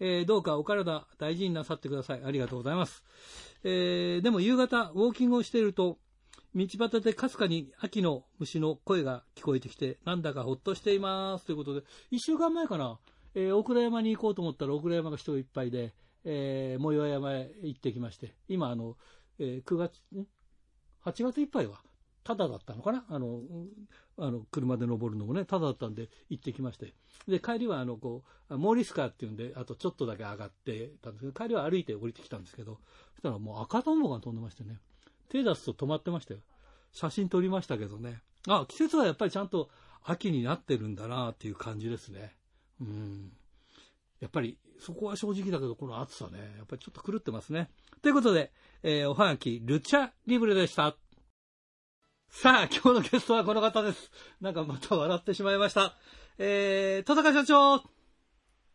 えーどうかお体大事になさってください。ありがとうございます。えーでも夕方ウォーキングをしていると、道端でかすかに秋の虫の声が聞こえてきて、なんだかほっとしています。ということで、一週間前かな、えー大倉山に行こうと思ったら大倉山が人いっぱいで、えー、藻岩山へ行ってきまして、今、あの、えー9月、ん ?8 月いっぱいは、ただだったのかな？あの、あの、車で登るのもね、ただだったんで行ってきまして。で、帰りは、あの、こう、モーリスカーっていうんで、あとちょっとだけ上がってたんですけど、帰りは歩いて降りてきたんですけど、そしたらもう赤とんぼが飛んでましてね、手出すと止まってましたよ。写真撮りましたけどね。あ、季節はやっぱりちゃんと秋になってるんだなっていう感じですね。うん。やっぱり、そこは正直だけど、この暑さね、やっぱりちょっと狂ってますね。ということで、えーおはがき、ルチャリブレでした。さあ、今日のゲストはこの方です。なんかまた笑ってしまいました。えー、戸高社長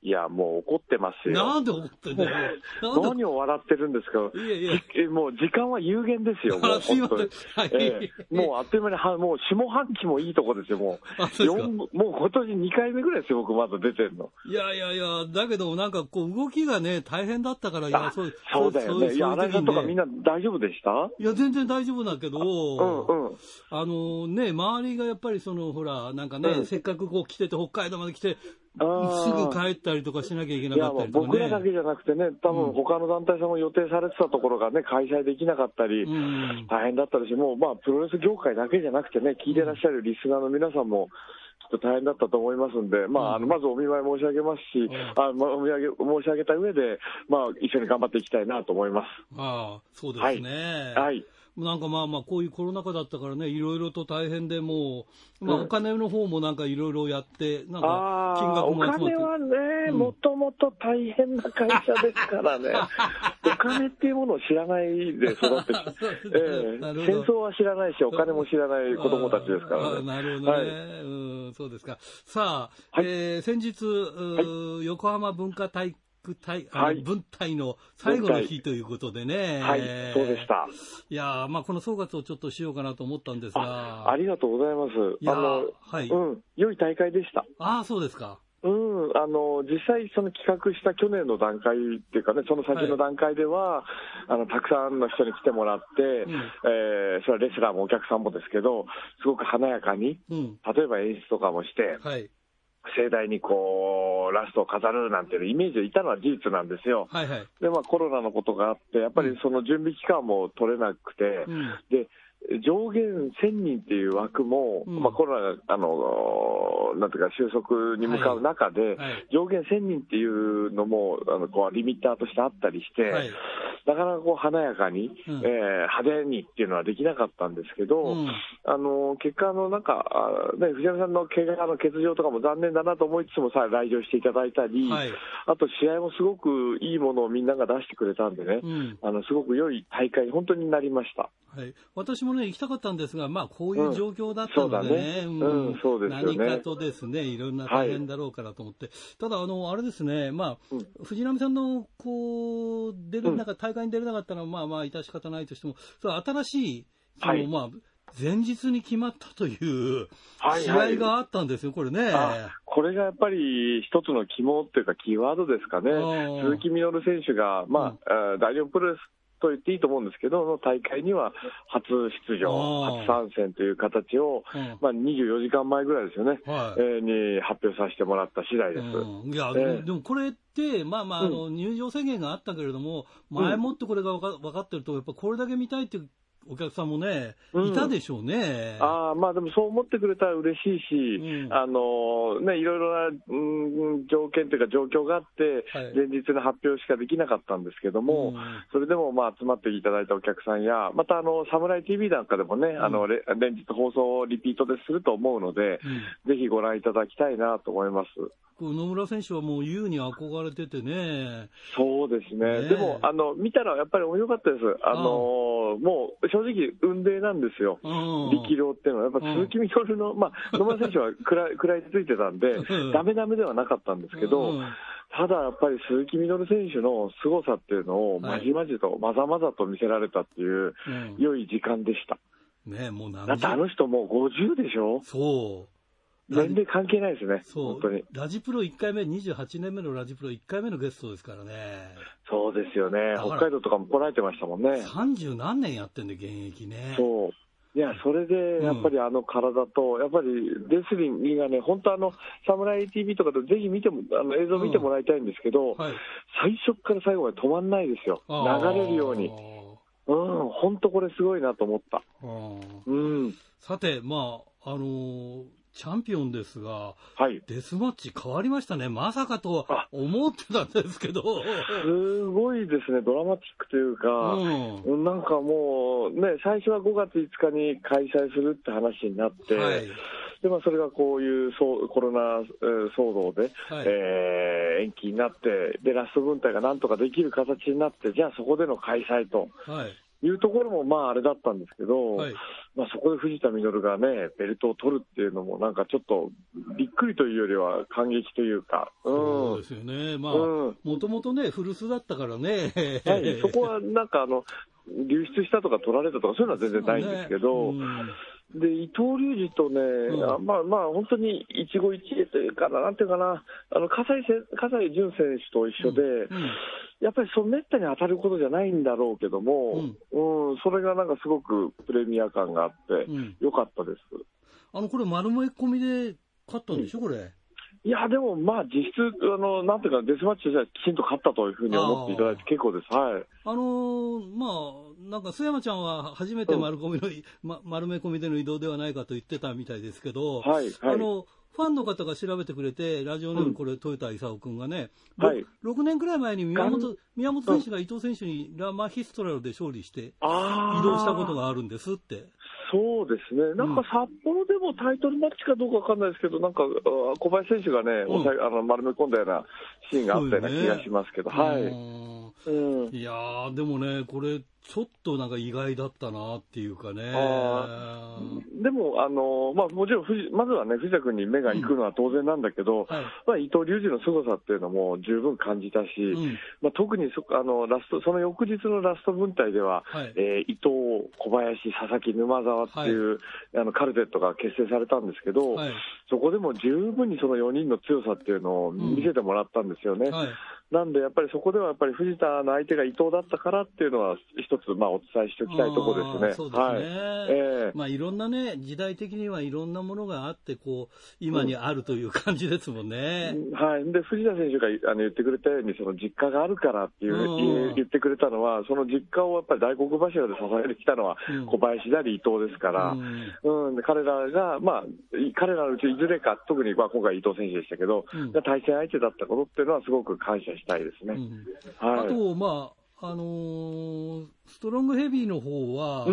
いや、もう怒ってますよ。なんで怒ってんだよ。何を笑ってるんですか？いえいえ。えもう時間は有限ですよ、もう本当に。はいええもうあっという間には、もう下半期もいいとこですよ、もう。うですか四もう今年2回目ぐらいですよ、僕まだ出てるの。いやいやいや、だけどなんかこう動きがね、大変だったから、いや、あそうそうだよね。いや、新井さんとかみんな。な大丈夫でした？いや、全然大丈夫だけど、うんうん。あのね、周りがやっぱりその、ほら、なんかね、うんせっかくこう来てて、北海道まで来て、すぐ帰ったりとかしなきゃいけないかったりとかね。僕らだけじゃなくてね、多うん分他の団体さんも予定されてたところがね、開催できなかったり、うん。大変だったし、もうまあ、プロレス業界だけじゃなくてね、聞いてらっしゃるリスナーの皆さんも、っと大変だったと思いますんで、まあ、あのまずお見舞い申し上げますし、あまあお見上げ申し上げた上で、まあ、一緒に頑張っていきたいなと思います。ああ、そうですね。はい。なんかまあまあ、こういうコロナ禍だったからね、いろいろと大変でもう、まあ、うん。お金の方もなんかいろいろやって、なんかあ金額も集まって。金はね、うん。もともと大変な会社ですからね、お金っていうものを知らないで育ってきて、ええ。なるほど。戦争は知らないし、お金も知らない子供たちですからね。なるほどね、はい。うん、そうですか。さあ、はい。えー先日、うー横浜文化体育体、はい文体の最後の日ということでね。はい、そうでした。いやーまあこの総括をちょっとしようかなと思ったんですが。あありがとうございます。あの、はいうん、良い大会でした。ああ、そうですか。うん、あの実際、その企画した去年の段階っていうかね、その先の段階では、あのたくさんの人に来てもらって、んえーそれはレスラーもお客さんもですけど、すごく華やかに、うん。例えば演出とかもして、はい。盛大にこうラストを飾るなんていうイメージでいたのは事実なんですよ。はいはい。で、まあ、コロナのことがあって、やっぱりその準備期間も取れなくて、うん。で上限1000人っていう枠も、うん。まあ、コロナがあのなんていうか収束に向かう中で、はい。上限1000人っていうのもあのこうリミッターとしてあったりして、はい。なかなかこう華やかに、うん。えー派手にっていうのはできなかったんですけど、うん。あの結果、あのなんか、あね、藤山さんの怪我の欠場とかも残念だなと思いつつもさ、来場していただいたり、はい。あと試合もすごくいいものをみんなが出してくれたんでね、うん。あのすごく良い大会、本当になりました。はい、私もね、行きたかったんですが、まあ、こういう状況だったのでね、何かとですね、いろんな大変だろうからと思って、ただ、あの、あれですね、まあ、うん。藤波さんの、こう、出る、なん。か大会に出れなかったのは、まあまあ、致し方ないとしても、それ新しい、その、はい。まあ、前日に決まったという試はいはい。合があったんですよ、これね。あこれがやっぱり一つの肝っていうか、キーワードですかね。鈴木みのる選手が、まあ、あー大日本プロレスと言っていいと思うんですけど、の大会には初出場、初参戦という形を、うん。まあ、24時間前ぐらいですよね、はい。えーに発表させてもらった次第です。うん。いや、ええ。でもこれって、まあまあ、あの、入場制限があったけれども、前もってこれが分か分かってると、やっぱこれだけ見たいっていうお客さんもね、うん。いたでしょうね。あーまあでもそう思ってくれたら嬉しいし、うん。あのね、いろいろな、うん、条件というか状況があって、はい。前日の発表しかできなかったんですけども、うん。それでもまあ集まっていただいたお客さんや、またあの、サムライ TV なんかでもね、あのれ連日放送をリピートですると思うので、ぜひご覧いただきたいなと思います。野村選手はもう優に憧れててね、そうですね、ねえ。でもあの見たらやっぱり面白かったです、あのもう正直、運命なんですよ、うん。力量っていうのは、やっぱ鈴木みのるの、まあ、野村選手は食ら食らい ついてたんでうん、ダメダメではなかったんですけど、うん。ただやっぱり鈴木みのる選手の凄さっていうのを、まはい。じまじと、まざまざと見せられたっていう、うん。良い時間でした。ね、もう何だってあの人もう50でしょ？そう。年齢関係ないですね、そう本当に。ラジプロ1回目、28年目のラジプロ1回目のゲストですからね、そうですよね。北海道とかも来られてましたもんね。30何年やってんで、現役ね。そう。いや、それで、やっぱりあの体と、やっぱりレスリングがね、本当あの、サムライ TV とかでぜひ見ても、あの映像見てもらいたいんですけど、はい最初から最後まで止まんないですよ。流れるように。うん、本当これすごいなと思った。うん。さて、まあ、あのーチャンピオンですが、はい。デスマッチ変わりましたね。まさかとは思ってたんですけど。すごいですね、ドラマチックというか、うん。なんかもう、ね、最初は5月5日に開催するって話になって、はい。でまあ、それがこういうそうコロナえー騒動で、はい。えー延期になってで、ラスト分隊がなんとかできる形になって、じゃあそこでの開催と。はい。いうところもまああれだったんですけど、はいまあ、そこで藤田稔がね、ベルトを取るっていうのも、なんかちょっとびっくりというよりは感激というか、うんそうですよね。まあ、うんもともとね、古巣だったからね。はい、そこはなんかあの、流出したとか取られたとか、そういうのは全然ないんですけど、ねで伊藤隆二とね、ん。あまあまあ、本当に一期一会というかな、なんていうかな、あの葛西せ葛西潤選手と一緒で、うん。やっぱりそうめったに当たることじゃないんだろうけども、うんそれがなんかすごくプレミア感があってうん、よかったです。あの、これ丸め込みで勝ったんでしょ、これ。いや、でもまあ、実質、あのなんていうか、デスマッチとしてはきちんと勝ったというふうに思っていただいて結構です。はい。あのーまあ、なんか、須山ちゃんは初めて丸込みの、ま丸め込みでの移動ではないかと言ってたみたいですけど、はいはい。あの、フファンの方が調べてくれて、ラジオネームこれ、豊田勲君がね、ろはい。6, 年くらい前に宮本宮本選手が伊藤選手にラ・マヒストラルで勝利して、移動したことがあるんですって。そうですね、なんか札幌でもタイトルマッチかどうかわかんないですけど、なんかあ小林選手がね、うん。あの丸め込んだようなシーンがあったような気がしますけど、はい。うん。うん。いやー、でもね、これ、ちょっとなんか意外だったなっていうかね。あでも、あのまあ、もちろん藤、まずはね、藤田君に目が行くのは当然なんだけど、はい。まあ、伊藤隆二の凄さっていうのも十分感じたし、うん。まあ、特にそあのラストその翌日のラスト分隊では、はい。えー伊藤、小林、佐々木、沼澤っていう、あのカルテットが結成されたんですけど、はい。そこでも十分にその4人の強さっていうのを見せてもらったんですよね。はいなんで、やっぱりそこではやっぱり藤田の相手が伊藤だったからっていうのは、一つ、まあ、お伝えしておきたいところですね。そうですね。はい。ええ。まあいろんなね、時代的にはいろんなものがあって、こう、今にあるという感じですもんね。はい、で藤田選手があの言ってくれたように、その実家があるからっていう、うん言言ってくれたのは、その実家をやっぱり大黒柱で支えてきたのはうん。小林であり伊藤ですから、うん。うん。で彼らが、まあ、い彼らのうちいずれか、特にまあ今回、伊藤選手でしたけど、対戦相手だったことっていうのは、すごく感謝したいですね。うん。はい、あと、まあ、あのーストロングヘビーの方は、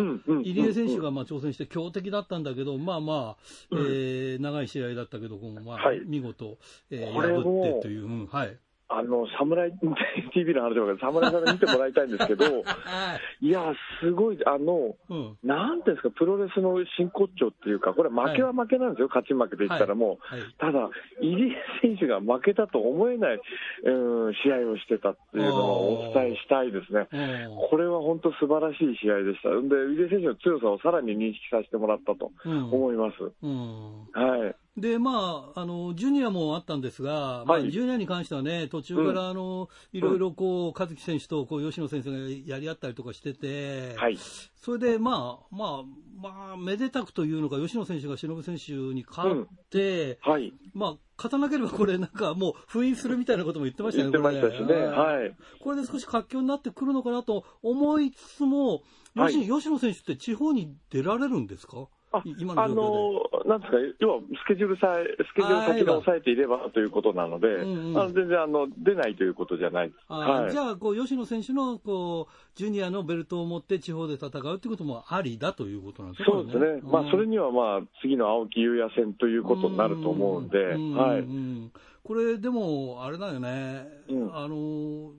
入江選手がまあ挑戦して強敵だったんだけど、まあまあ、えー長い試合だったけど、まあはい。見事、えー破ってという、うんはい。あの、侍 TV の話でも侍さんに見てもらいたいんですけど、いや、すごい、あの、うんなんていうんですか、プロレスの真骨頂っていうか、これ、負けは負けなんですよ、勝ち負けで言ったらもう、はいただ、入江選手が負けたと思えない、うん、試合をしてたっていうのをお伝えしたいですね。うんこれは本当素晴らしい試合でした。で、入江選手の強さをさらに認識させてもらったとうん思います。うんはい。で、まあ、あの、ジュニアもあったんですが、まあ、はいジュニアに関してはね、途中から、あの、いろいろこう、和樹選手と、こう、吉野先生がやり合ったりとかしてて、はい。それで、まあ、まあ、まあ、めでたくというのか、吉野選手が忍選手に勝って、はい。まあ、勝たなければこれ、なんかもう封印するみたいなことも言ってました言よね。ってましたしね。これはい。これで少し活況になってくるのかなと思いつつも、はい吉吉野選手って地方に出られるんですか？あ今のあ。のなんですか、要はスケジュールさえ、スケジュール先で抑えていればということなので、うんうんあの全然あの出ないということじゃない。はい、じゃあ、こう吉野選手のこうジュニアのベルトを持って地方で戦うということもありだということなんですね。そうですね、まあ、それにはまあ次の青木優也戦ということになると思うんで、うんはい、うんこれ、でも、あれだよね、うん。あの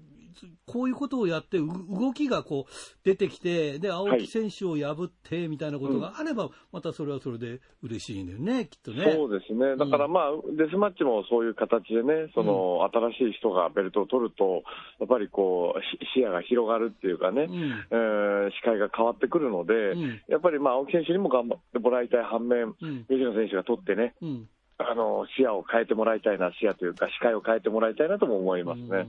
こういうことをやって、う動きがこう出てきて、で青木選手を破ってみたいなことがあれば、またそれはそれで嬉しいんだよね、きっとね。そうですね、だからまあ、デスマッチもそういう形でね、その新しい人がベルトを取ると、やっぱりこうし視野が広がるっていうかね、うん。えー視界が変わってくるので、ん。やっぱりまあ青木選手にも頑張ってもらいたい反面、うん。吉野選手が取ってね、うんあの視野を変えてもらいたいな、視野というか、視界を変えてもらいたいなとも思いますね。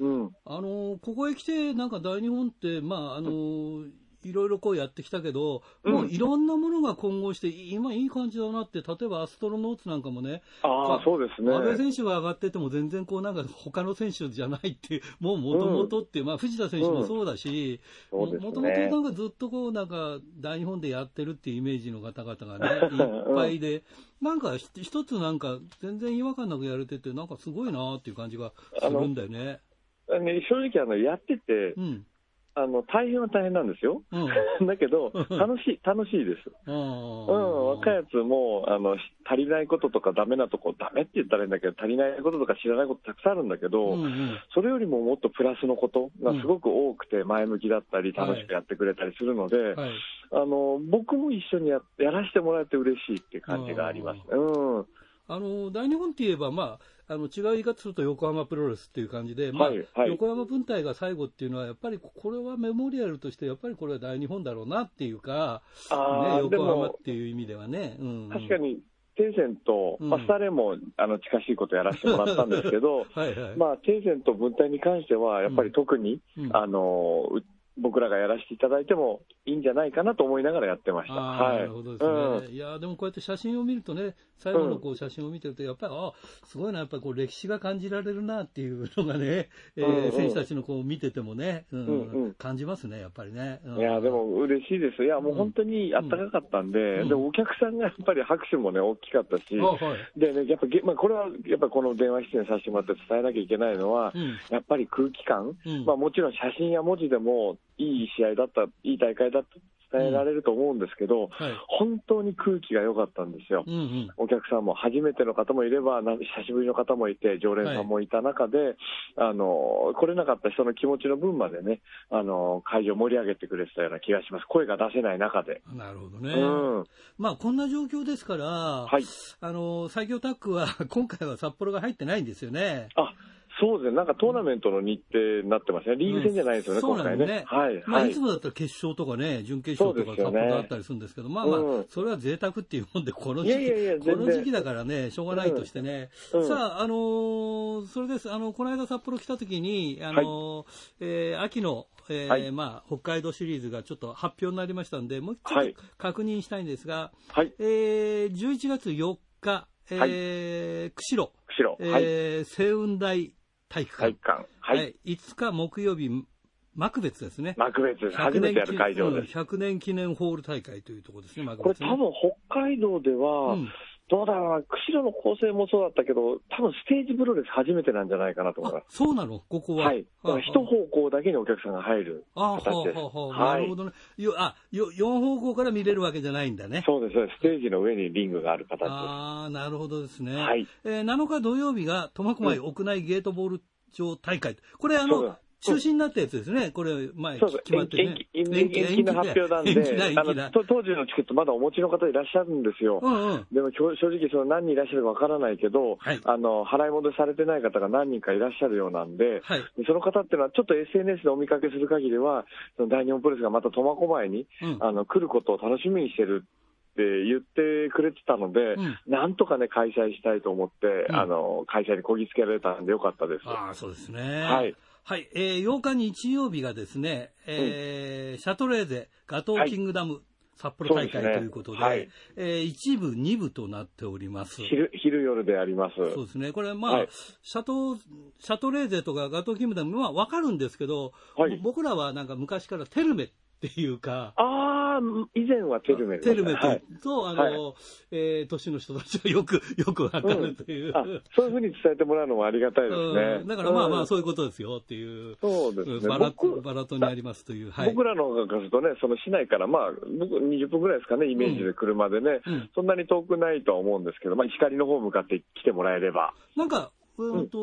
うん、あのここへ来て、なんか大日本って、まああのいろいろこうやってきたけど、もういろんなものが混合して、今いい感じだなって、例えばアストロノーツなんかもね、ああ、そうですね。安倍選手が上がってても全然こうなんか他の選手じゃないって もうもともとっていう、まあ藤田選手もそうだし、うんそうですねもともとなんかずっとこうなんか大日本でやってるっていうイメージの方々がね、いっぱいで、なんかひ一つなんか全然違和感なくやれてて、なんかすごいなっていう感じがするんだよね。あの正直あの、やってて、うん。あの大変は大変なんですよ。うん。だけど、楽しい、楽しいです。あうん、ー若いやつもあの足りないこととかダメなとこ、ダメって言ったらいいんだけど、足りないこととか知らないことたくさんあるんだけど、うんうんそれよりももっとプラスのことがすごく多くて、前向きだったり、楽しくやってくれたりするので、はい。あの僕も一緒にややらせてもらえて嬉しいっていう感じがあります。うんあの大日本って言えば、まあ、あの違う言い方すると横浜プロレスっていう感じで、まあはいはい横浜分隊が最後っていうのは、やっぱりこれはメモリアルとして、やっぱりこれは大日本だろうなっていうか、ね、横浜っていう意味ではね。うん、確かに、テイセンと、うんまあ、スタレもあの近しいことやらせてもらったんですけど、はいはい。まあ、テイセンと分隊に関しては、やっぱり特に、うんあのう僕らがやらせていただいてもいいんじゃないかなと思いながらやってました。あはい。ーなるほどですね、うん。いやーでもこうやって写真を見るとね、最後のこう写真を見てると、やっぱり、あすごいな、やっぱりこう歴史が感じられるなっていうのがね、えーうんうん。選手たちのこう見ててもね、うんうんうん。感じますね、やっぱりね。うん。いやでも嬉しいです、いやもう本当にあったかかったんで、うん。でお客さんがやっぱり拍手もね、大きかったし、あはい。でね、やっぱげ、まあ、これはやっぱこの電話出演させてもらって伝えなきゃいけないのは、うん。やっぱり空気感、うん。まあ、もちろん写真や文字でもいい試合だった、いい大会だった伝えられると思うんですけど、はい本当に空気が良かったんですよ。うんうんお客さんも初めての方もいれば、な久しぶりの方もいて、常連さんもいた中で、あの来れなかった人の気持ちの分までね、あの会場を盛り上げてくれてたような気がします、声が出せない中で。なるほどね。うんまあ、こんな状況ですから、はいあの、最強タッグは、今回は札幌が入ってないんですよね。あそうですね、なんかトーナメントの日程になってますね、リーグ戦じゃないですよね、そう今回ねなんですね。。はい、まあ、はいいつもだったら決勝とかね、準決勝とか札そうですよね幌があったりするんですけど、まあまあ、うん。それは贅沢っていうもんで、この時期、いやいやいやこの時期だからね、しょうがないとしてね。うん。さあ、あのーそれです。あの、この間札幌来た時に、あのーえー秋の、えーはい。まあ、北海道シリーズがちょっと発表になりましたんで、もうちょはいっと確認したいんですが、はい、えー、11月4日、えー釧路、釧路、はい、えー星雲台体育館、体育館、はい、5日木曜日、幕別ですね。幕別です、初めてやる会場です。うん100年記念ホール大会というところですね、幕これ別、ね。多分北海道では、うんどうだろうな、釧路の構成もそうだったけど、多分ステージプロレス初めてなんじゃないかなと思いまあ、そうなの？ここす。は。はい。だから一方向だけにお客さんが入る形です。あ、はあ、はあ、はないるほどね。よ、あ、よ、4方向から見れるわけじゃないんだね。そうです、そうですステージの上にリングがある形です。ああ、なるほどですね。はいえー7日土曜日が苫小牧屋内ゲートボール場大会。これ、あの中止になったやつですね。これ、前、決まってね。延期延期の発表なんで、あの。と当時のチケットまだお持ちの方いらっしゃるんですよ。うんうん。でも正直その何人いらっしゃるかわからないけど、はいあの払い戻しされてない方が何人かいらっしゃるようなんで、はい。でその方っていうのはちょっと SNS でお見かけする限りは、その大日本プロレスがまた苫小牧に、うんあの来ることを楽しみにしてるって言ってくれてたので、うんなんとかね、開催したいと思って、うんあの開催にこぎつけられたんでよかったです。ああ、そうですね。はい。はい。えー、8日日曜日がですね、えーシャトレーゼ、ガトーキングダム、札幌大会ということで、はいえー一部、二部となっております。昼昼夜であります。そうですね。これ、まあ、はいシャト、シャトレーゼとかガトーキングダムはわかるんですけど、はい僕らはなんか昔からテルメっていうか、ああ、以前はテルメテルメと、はいとあの、えー年の人たちはよく、よくわかるという。あそういうふうに伝えてもらうのもありがたいですね。うんだからまあまあ、うんそういうことですよっていう。そうですねんバラ僕バラトにありますという。はい。僕らの方からするとね、その市内から、まあ、僕20分ぐらいですかね、イメージで車でね、うんそんなに遠くないとは思うんですけど、まあ、光の方向かって来てもらえれば。なんか、うんと、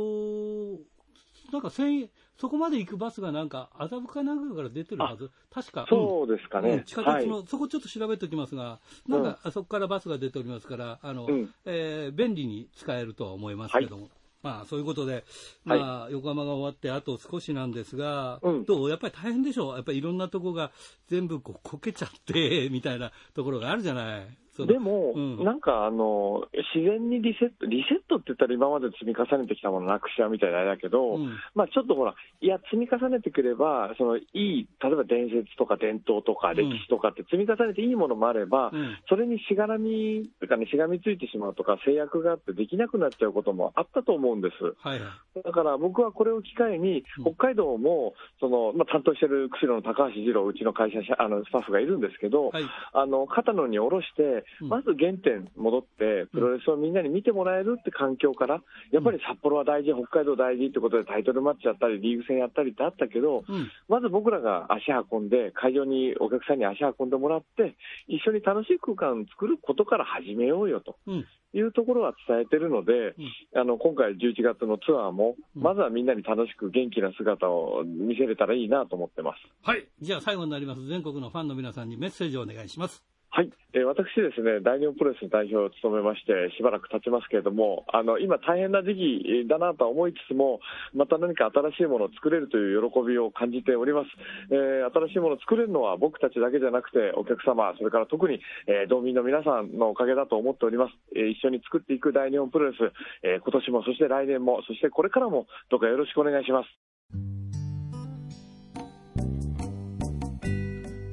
なんか千円、そこまで行くバスがなんか、麻布かなんかから出てるはず。確か。そうですかね。うん地下鉄の、そこちょっと調べておきますが、なんか、うんあそこからバスが出ておりますから、あの、うんえー便利に使えるとは思いますけども。まあ、そういうことで、まあ、横浜が終わってあと少しなんですが、うんどう？やっぱり大変でしょうやっぱりいろんなとこが全部こうこけちゃって、みたいなところがあるじゃない。でも、うん。なんかあの、自然にリセット、リセットって言ったら今まで積み重ねてきたものなくしちゃうみたいなあれだけど、うん。まあちょっとほら、いや、積み重ねてくれば、そのいい、例えば伝説とか伝統とか歴史とかって積み重ねていいものもあれば、うん。それにしがらみ、とかね、しがみついてしまうとか制約があってできなくなっちゃうこともあったと思うんです。はいはい。だから僕はこれを機会にうん、北海道も、その、まあ、担当してる釧路の高橋二郎、うちの会社、あの、スタッフがいるんですけど、はい。あの、肩のに下ろして、うんまず原点戻って、プロレスをみんなに見てもらえるって環境から、やっぱり札幌は大事、北海道大事ってことでタイトルマッチやったり、リーグ戦やったりってあったけど、うん。まず僕らが足運んで、会場にお客さんに足運んでもらって、一緒に楽しい空間を作ることから始めようよと。うん。いうところは伝えてるので、あの今回11月のツアーも、うんまずはみんなに楽しく元気な姿を見せれたらいいなと思ってます。はい。じゃあ最後になります。全国のファンの皆さんにメッセージをお願いします。はい、えー私ですね、大日本プロレスの代表を務めまして、しばらく経ちますけれども、あの今、大変な時期だなとは思いつつも、また何か新しいものを作れるという喜びを感じております。えー新しいものを作れるのは僕たちだけじゃなくて、お客様、それから特に、えー道民の皆さんのおかげだと思っております。え一緒に作っていく大日本プロレス、えー今年も、そして来年も、そしてこれからも、どうかよろしくお願いします。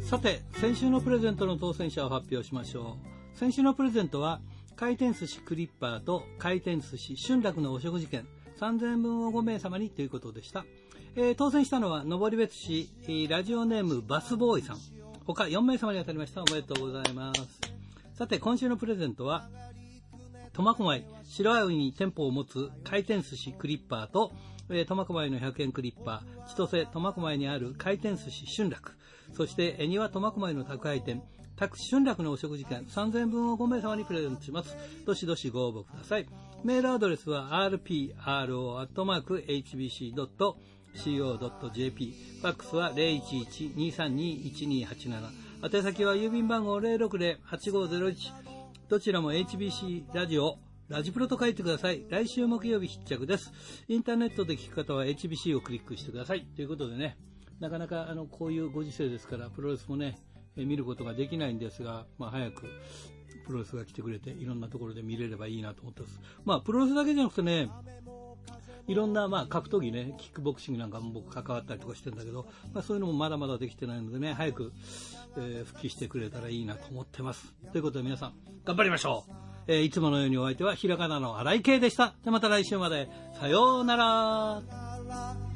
さて、先週のプレゼントの当選者を発表しましょう。先週のプレゼントは、回転寿司クリッパーと回転寿司春楽のお食事券3000円分を5名様にということでした。えー当選したのは、登別市、ラジオネームバスボーイさん。他4名様に当たりました。おめでとうございます。さて、今週のプレゼントは、苫小牧白鮎に店舗を持つ回転寿司クリッパーと、苫小牧の100円クリッパー、千歳苫小牧にある回転寿司春楽、そして恵庭苫小牧の宅配店、宅春楽のお食事券3000円分を5名様にプレゼントします。どしどしご応募ください。メールアドレスは rpro.hbc.co.jp ファックスは011-232-1287宛先は郵便番号060-8501どちらも HBC ラジオ、ラジプロと書いてください。来週木曜日必着です。インターネットで聞く方は HBC をクリックしてください。ということでね、なかなかあのこういうご時世ですから、プロレスもね、え見ることができないんですが、まあ、早くプロレスが来てくれて、いろんなところで見れればいいなと思ってます。まあ、プロレスだけじゃなくてね、いろんな、まあ、格闘技ね、キックボクシングなんかも僕関わったりとかしてるんだけど、まあ、そういうのもまだまだできてないのでね、早く、えー復帰してくれたらいいなと思ってます。ということで皆さん、頑張りましょう。えーいつものようにお相手はひらがなの荒井圭でした。じゃあまた来週まで。さようなら。